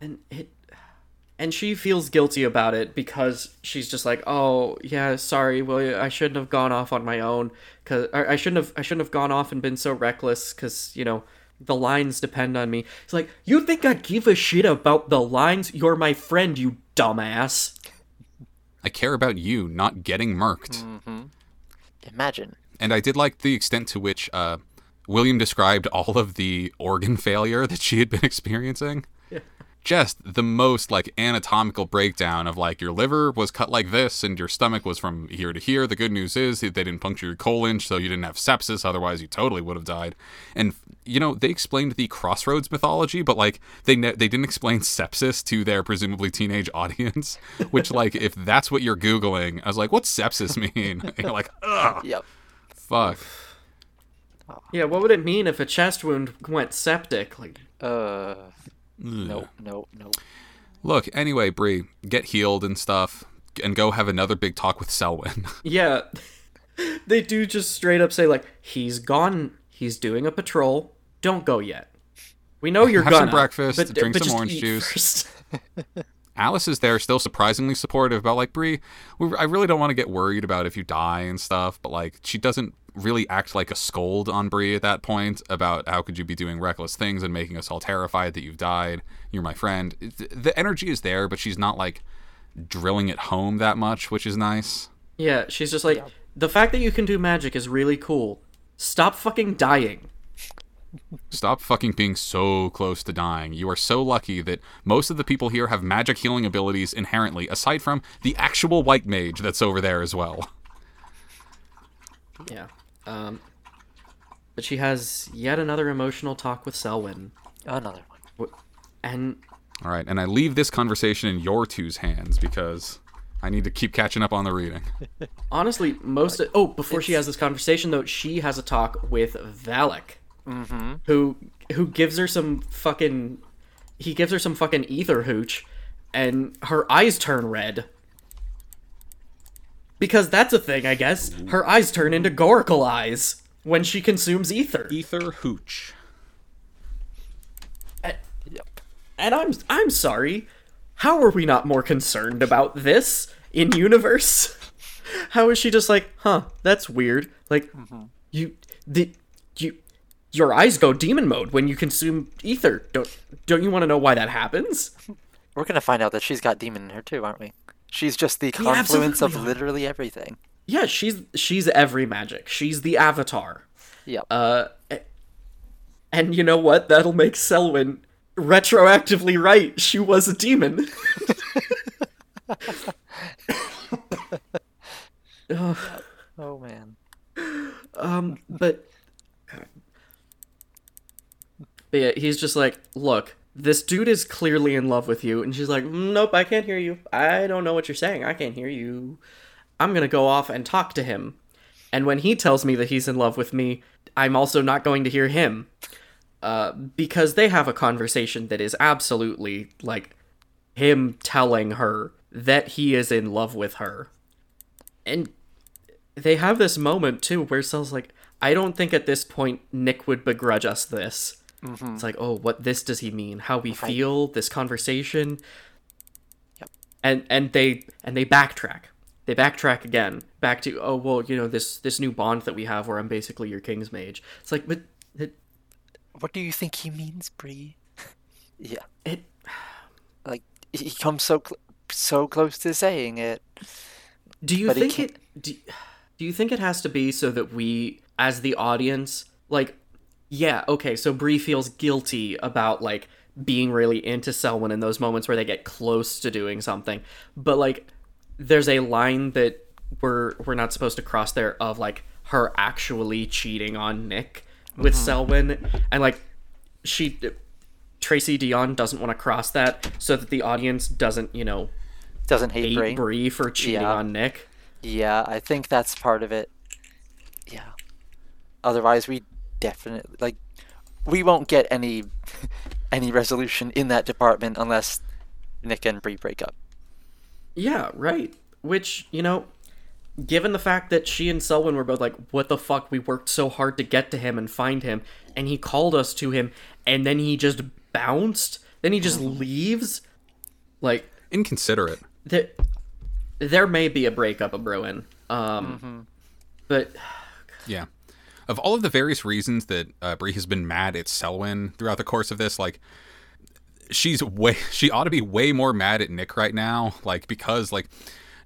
And it and she feels guilty about it because she's just like, "Oh, yeah, sorry. Well, I shouldn't have gone off on my own cuz I shouldn't have I shouldn't have gone off and been so reckless cuz, you know, the lines depend on me." It's like, "You think I give a shit about the lines? You're my friend, you dumbass." I care about you not getting murked. Imagine. And I did like the extent to which uh, William described all of the organ failure that she had been experiencing. Just the most like anatomical breakdown of like your liver was cut like this and your stomach was from here to here. The good news is they didn't puncture your colon, so you didn't have sepsis. Otherwise, you totally would have died. And you know they explained the crossroads mythology, but like they ne- they didn't explain sepsis to their presumably teenage audience. Which like if that's what you're googling, I was like, what's sepsis mean? And you're like, ugh. Yep. Fuck. Yeah, what would it mean if a chest wound went septic? Like, Uh. No. No. No. Look, anyway, Bree, get healed and stuff, and go have another big talk with Selwyn. yeah, they do just straight up say like, "He's gone. He's doing a patrol. Don't go yet. We know you're Have some gonna breakfast, but, drink but some just orange eat juice." first." Alice is there, still surprisingly supportive about like Bree. I really don't want to get worried about if you die and stuff, but like she doesn't really act like a scold on Bree at that point about how could you be doing reckless things and making us all terrified that you've died. You're my friend. The energy is there, but she's not like drilling it home that much, which is nice. yeah, she's just like, the fact that you can do magic is really cool. Stop fucking dying. Stop fucking being so close to dying. You are so lucky that most of the people here have magic healing abilities inherently, aside from the actual white mage that's over there as well. Yeah. Um, but she has yet another emotional talk with Selwyn. Another one. And All right, and I leave this conversation in your two's hands because I need to keep catching up on the reading. honestly, most of, oh, before she has this conversation though, she has a talk with Valec, who who gives her some fucking he gives her some fucking aether hooch, and her eyes turn red. Because that's a thing, I guess. Her eyes turn into Goruchel eyes when she consumes aether. Aether Hooch. Yep. And I'm I'm sorry. How are we not more concerned about this in universe? How is she just like, huh, that's weird. Like mm-hmm. you the you your eyes go demon mode when you consume aether. Don't don't you want to know why that happens? We're gonna find out that she's got demon in her too, aren't we? She's just the confluence of literally everything. Yeah, she's she's every magic. She's the avatar. Yep. Uh and you know what? That'll make Selwyn retroactively right. She was a demon. oh man. Um, but but yeah, he's just like, look, this dude is clearly in love with you, and she's like, nope, I can't hear you. I don't know what you're saying. I can't hear you. I'm gonna go off and talk to him, and when he tells me that he's in love with me, I'm also not going to hear him, uh, because they have a conversation that is absolutely like him telling her that he is in love with her, and they have this moment too where Sel's like, I don't think at this point Nick would begrudge us this. Mm-hmm. It's like, oh, what this does he mean? How we feel this conversation. Yep. And and they and they backtrack. They backtrack again back to oh well you know this this new bond that we have where I'm basically your king's mage. It's like but it, What do you think he means, Bree? yeah. it Like he comes so cl- so close to saying it. Do you But think can't- it? Do, do you think it has to be so that we, as the audience, like, yeah, okay, so Bree feels guilty about like being really into Selwyn in those moments where they get close to doing something, but like, there's a line that we're we're not supposed to cross there of like her actually cheating on Nick with mm-hmm. Selwyn, and like, she. Tracy Deonn doesn't want to cross that so that the audience doesn't, you know, Doesn't hate, hate Bree. Bree for cheating Yeah. on Nick. Yeah, I think that's part of it. Yeah. Otherwise, we definitely like we won't get any any resolution in that department unless Nick and Bree break up. Yeah, right. Which, you know, given the fact that she and Selwyn were both like, what the fuck, we worked so hard to get to him and find him, and he called us to him, and then he just bounced, then he just leaves. Like, Inconsiderate. there, there may be a breakup of Bruin. Um, but Yeah. Of all of the various reasons that uh, has been mad at Selwyn throughout the course of this, like, she's way, she ought to be way more mad at Nick right now, like, because, like,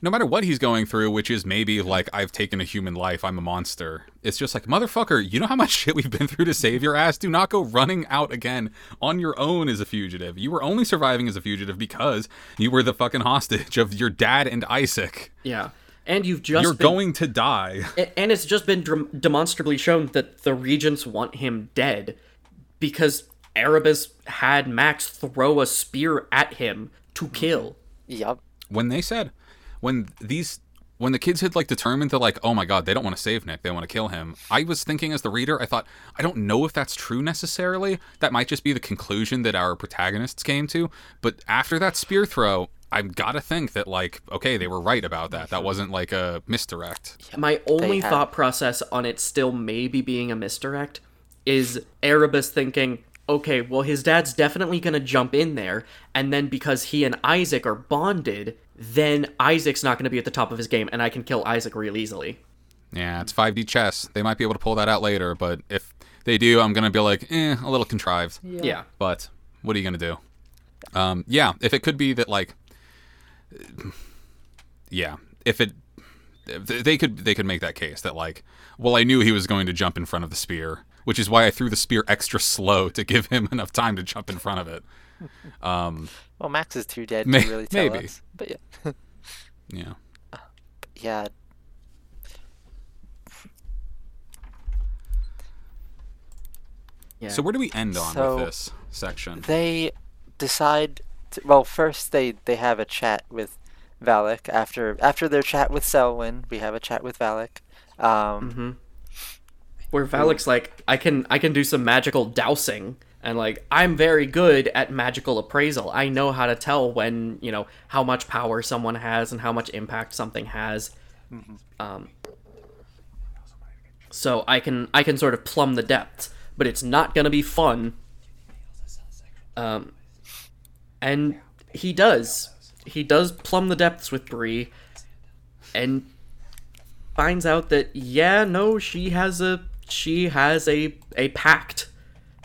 no matter what he's going through, which is maybe like, I've taken a human life, I'm a monster, it's just like, motherfucker, you know how much shit we've been through to save your ass? Do not go running out again on your own as a fugitive. You were only surviving as a fugitive because you were the fucking hostage of your dad and Isaac. yeah. And you've just You're been- going to die. And it's just been dram- demonstrably shown that the regents want him dead because Erebus had Max throw a spear at him to mm-hmm. kill. yep when they said when these when the kids had like determined that like oh my god they don't want to save nick they want to kill him i was thinking as the reader i thought i don't know if that's true necessarily that might just be the conclusion that our protagonists came to but after that spear throw i've got to think that like okay they were right about that. That wasn't like a misdirect. My only had- thought process on it still maybe being a misdirect is Erebus thinking, okay, well, his dad's definitely going to jump in there, and then because he and Isaac are bonded, then Isaac's not going to be at the top of his game, and I can kill Isaac real easily. yeah it's 5d chess. They might be able to pull that out later but if they do i'm gonna be like eh a little contrived. Yeah. but what are you gonna do? Um yeah if it could be that like yeah if it they could they could make that case that like well i knew he was going to jump in front of the spear which is why I threw the spear extra slow to give him enough time to jump in front of it. Um, Well, Max is too dead May- to really tell maybe. us. But yeah, yeah. yeah. Yeah. So where do we end on So- with this section? They decide. To, well, first they they have a chat with Valec. After after their chat with Selwyn, we have a chat with Valec. Um, hmm Where Valec's like, I can I can do some magical dousing, and like I'm very good at magical appraisal. I know how to tell when you know how much power someone has and how much impact something has. Um, so I can I can sort of plumb the depths, but it's not gonna be fun. Um, and he does. He does plumb the depths with Bree, and finds out that yeah, no, she has a she has a a pact.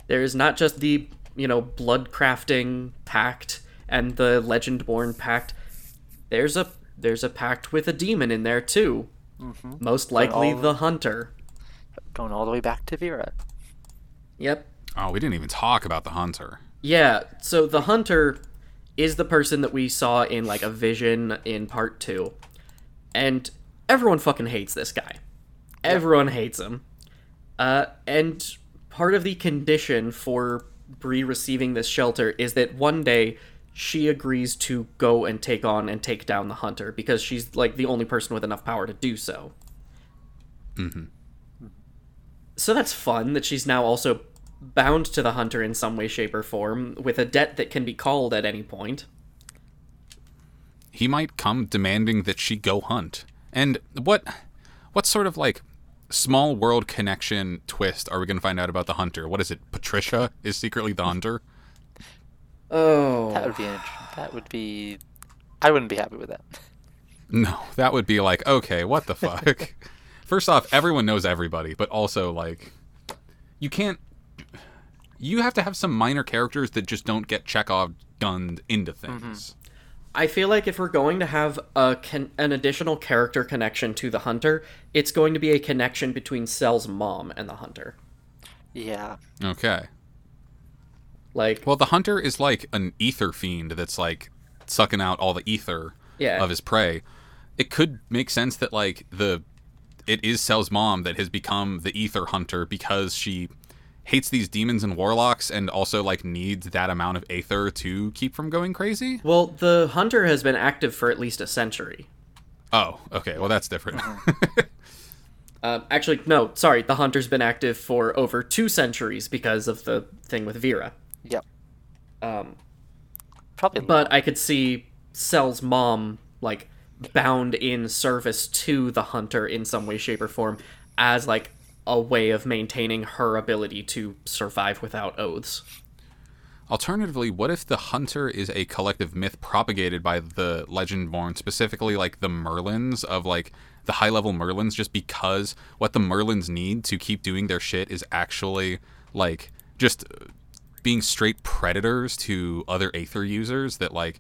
There is not just the you know blood crafting pact and the legendborn pact. There's a there's a pact with a demon in there too. Mm-hmm. Most likely all- the hunter. going all the way back to Vera. Yep. Oh, we didn't even talk about the hunter. Yeah, so the hunter is the person that we saw in like a vision in part 2. And everyone fucking hates this guy. Everyone hates him. Uh and part of the condition for Bree receiving this shelter is that one day she agrees to go and take on and take down the hunter because she's like the only person with enough power to do so. So that's fun that she's now also bound to the hunter in some way, shape, or form with a debt that can be called at any point. He might come demanding that she go hunt. And what what sort of like small world connection twist are we going to find out about the hunter? What is it? Patricia is secretly the hunter? Oh. That would be. int- That would be. I wouldn't be happy with that. No, that would be like, okay, what the fuck? First off, everyone knows everybody, but also like you can't you have to have some minor characters that just don't get Chekhov gunned into things. Mm-hmm. I feel like if we're going to have a con- an additional character connection to the hunter, it's going to be a connection between Sel's mom and the hunter. Yeah. Okay. Like, Well, the hunter is like an aether fiend that's like sucking out all the aether Yeah. of his prey. It could make sense that like the it is Sel's mom that has become the aether hunter because she hates these demons and warlocks and also like needs that amount of aether to keep from going crazy. well, the hunter has been active for at least a century. Oh, okay. Well, that's different. Uh, actually, no, sorry, the hunter's been active for over two centuries because of the thing with Vera. Yep. Um, Probably. but I could see Sel's mom like bound in service to the hunter in some way, shape, or form as like a way of maintaining her ability to survive without oaths. Alternatively, what if the hunter is a collective myth propagated by the legendborn, specifically like the Merlins of like the high level Merlins, just because what the Merlins need to keep doing their shit is actually like just being straight predators to other Aether users that like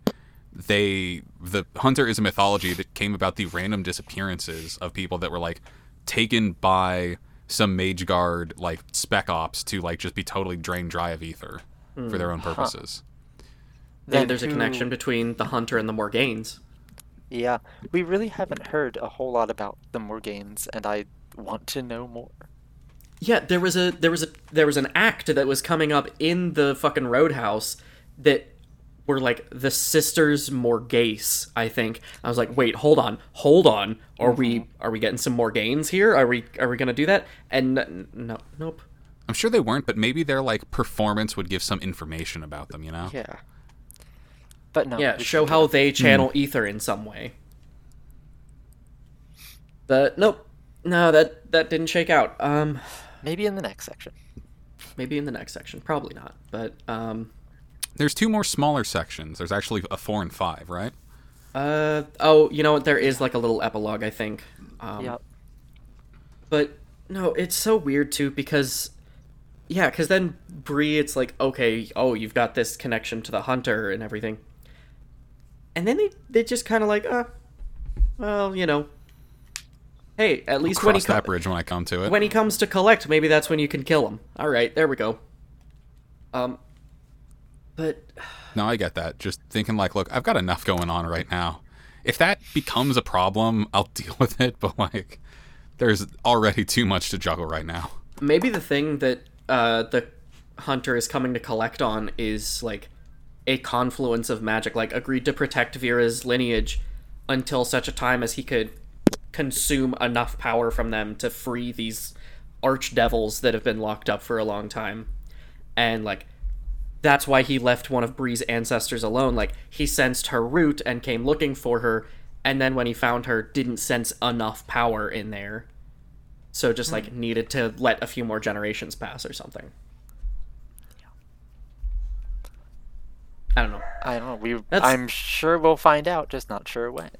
they the hunter is a mythology that came about the random disappearances of people that were like taken by some mage guard like spec ops to like just be totally drained dry of aether for their own hmm. purposes. Maybe Then there's a connection between the hunter and the Morganes. Yeah. We really haven't heard a whole lot about the Morganes, and I want to know more. Yeah, there was a there was a there was an act that was coming up in the fucking roadhouse that were like the sisters Morgase, I think. I was like, wait, hold on, hold on. Are we are we getting some Morganes here? Are we are we gonna do that? And n- no, nope. I'm sure they weren't, but maybe their like performance would give some information about them, you know? Yeah. But no. Yeah, show how they channel aether in some way. But nope, no, that that didn't shake out. Um, Maybe in the next section. maybe in the next section, probably not. But um, There's two more smaller sections. There's actually a four and five, right? uh, oh, you know what? There is like a little epilogue, I think. Um, Yep. But no, it's so weird too because yeah, because then Bree, it's like okay, oh, you've got this connection to the hunter and everything, and then they they just kind of like, uh, well, you know, Hey, at least when he Cross co- that bridge when I come to it. when he comes to collect, maybe that's when you can kill him. All right, there we go. Um, but No, I get that. Just thinking like, look, I've got enough going on right now. If that becomes a problem, I'll deal with it. But like, there's already too much to juggle right now. maybe the thing that uh, the hunter is coming to collect on is like a confluence of magic. Like agreed to protect Vera's lineage until such a time as he could consume enough power from them to free these arch devils that have been locked up for a long time. And like that's why he left one of Bree's ancestors alone. Like he sensed her root and came looking for her, and then when he found her, didn't sense enough power in there. So just like hmm. needed to let a few more generations pass or something. Yeah. I don't know. I don't know. We That's- I'm sure we'll find out, just not sure when.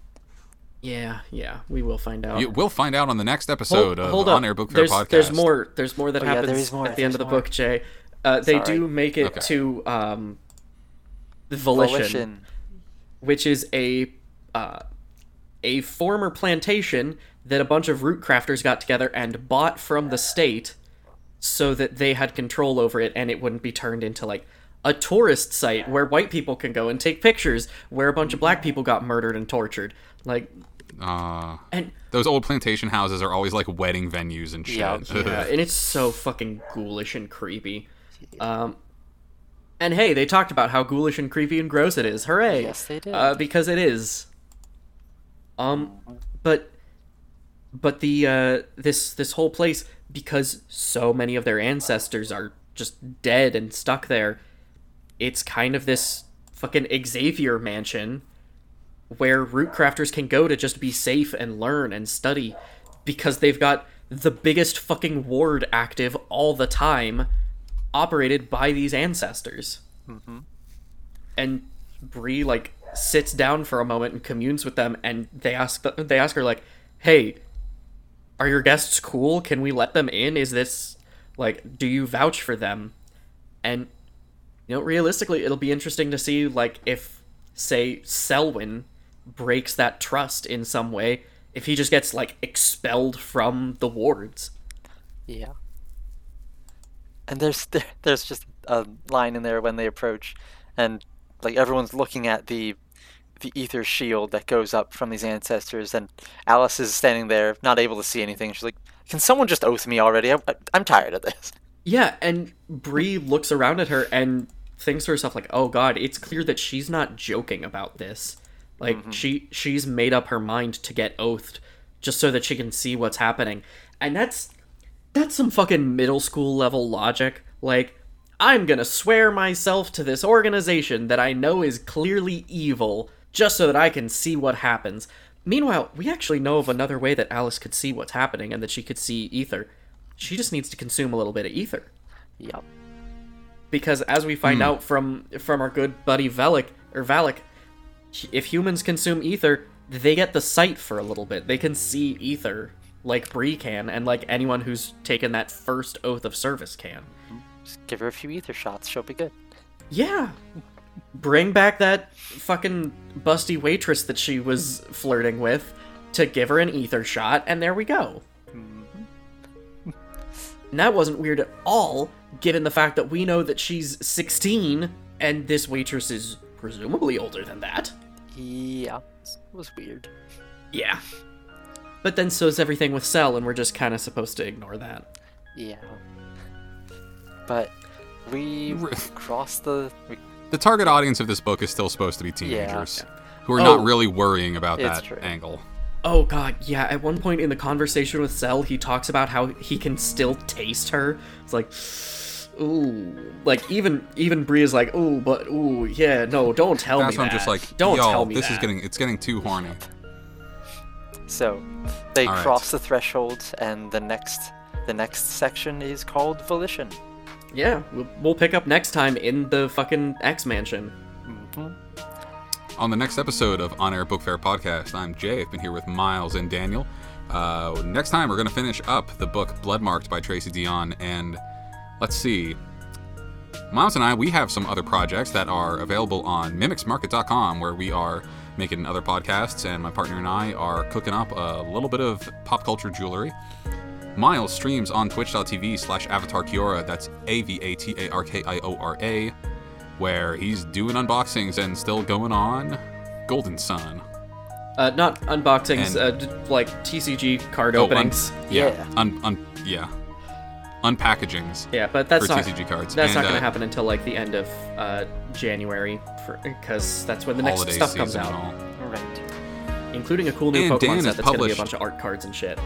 Yeah, yeah, we will find out. You, we'll find out on the next Hold- episode of hold. On Air Book Fair there's, podcast. There's more. There's more that Oh, happens there is more, at the end of the more. book, Jay. Uh, they Sorry. do make it Okay. to um, Volition, Volition. which is a uh, a former plantation that a bunch of root crafters got together and bought from the state, so that they had control over it and it wouldn't be turned into like a tourist site where white people can go and take pictures, where a bunch of black people got murdered and tortured. Like, Uh, and those old plantation houses are always like wedding venues and shit. Yeah, Yeah, and it's so fucking ghoulish and creepy. Um, and hey, they talked about how ghoulish and creepy and gross it is. Hooray! Yes, they did. Uh, because it is. Um, but but the uh, this this whole place because so many of their ancestors are just dead and stuck there. It's kind of this fucking Xavier mansion where root crafters can go to just be safe and learn and study because they've got the biggest fucking ward active all the time operated by these ancestors. Mm-hmm. And Bree like sits down for a moment and communes with them and they ask they ask her like hey are your guests cool? Can we let them in? Is this like do you vouch for them? And you know realistically it'll be interesting to see like if say selwyn breaks that trust in some way if he just gets like expelled from the wards. Yeah. And there's there, there's just a line in there when they approach, and like everyone's looking at the the aether shield that goes up from these ancestors, and Alice is standing there, not able to see anything. She's like, "Can someone just oath me already? I'm, I'm tired of this." Yeah, and Bree looks around at her and thinks to herself like, "Oh God, it's clear that she's not joking about this. Like mm-hmm. she she's made up her mind to get oathed just so that she can see what's happening." And that's that's some fucking middle school level logic. Like, I'm gonna swear myself to this organization that I know is clearly evil just so that I can see what happens. Meanwhile, we actually know of another way that Alice could see what's happening and that she could see aether. She just needs to consume a little bit of aether Yep. because as we find hmm. out from from our good buddy Velik or Valak, if humans consume aether, they get the sight for a little bit. They can see aether like Bree can, and like anyone who's taken that first oath of service can. Just give her a few aether shots. She'll be good. Yeah. Bring back that fucking busty waitress that she was flirting with to give her an aether shot, and there we go. Mm-hmm. And that wasn't weird at all, given the fact that we know that she's 16 and this waitress is presumably older than that. Yeah. It was weird. Yeah. But then so's everything with Sel, and we're just kind of supposed to ignore that. Yeah. But we cross the. We, The target audience of this book is still supposed to be teenagers who are Oh. not really worrying about that true. angle. Oh god, yeah, at one point in the conversation with Sel, he talks about how he can still taste her. It's like ooh. Like even even Bree is like, ooh, but ooh, yeah, no, don't tell That's me when I'm just like, don't yo, tell me this that. is getting it's getting too horny. So they All right. cross the threshold, and the next the next section is called Volition. Yeah, we'll, we'll pick up next time in the fucking X Mansion. On the next episode of On Air Book Fair podcast, I'm Jay. I've been here with Miles and Daniel. Uh, next time, we're going to finish up the book Bloodmarked by Tracy Deonn. And let's see. Miles and I, we have some other projects that are available on mimicsmarket.com where we are make it in other podcasts, and my partner and I are cooking up a little bit of pop culture jewelry. Miles streams on twitch.tv slash avatar Kiora, that's A V A T A R K I O R A, where he's doing unboxings and still going on Golden Sun. Uh, not unboxings, And- uh, d- like TCG card Oh, un- openings. yeah. Yeah. Un, un, yeah. Unpackagings. yeah, but that's for not TCG cards. that's not going to uh, happen until like the end of uh, January, because that's when the next holiday stuff comes out, all. Right. including a cool new And Pokemon Dan set that's going to be a bunch of art cards and shit.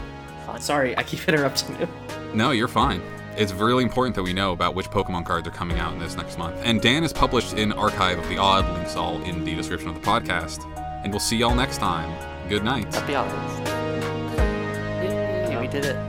Fun. Sorry, I keep interrupting you. No, you're fine. It's really important that we know about which Pokemon cards are coming out in this next month. And Dan is published in Archive of the Odd, links all in the description of the podcast. And we'll see y'all next time. Good night. Happy holidays. Yay, we did it.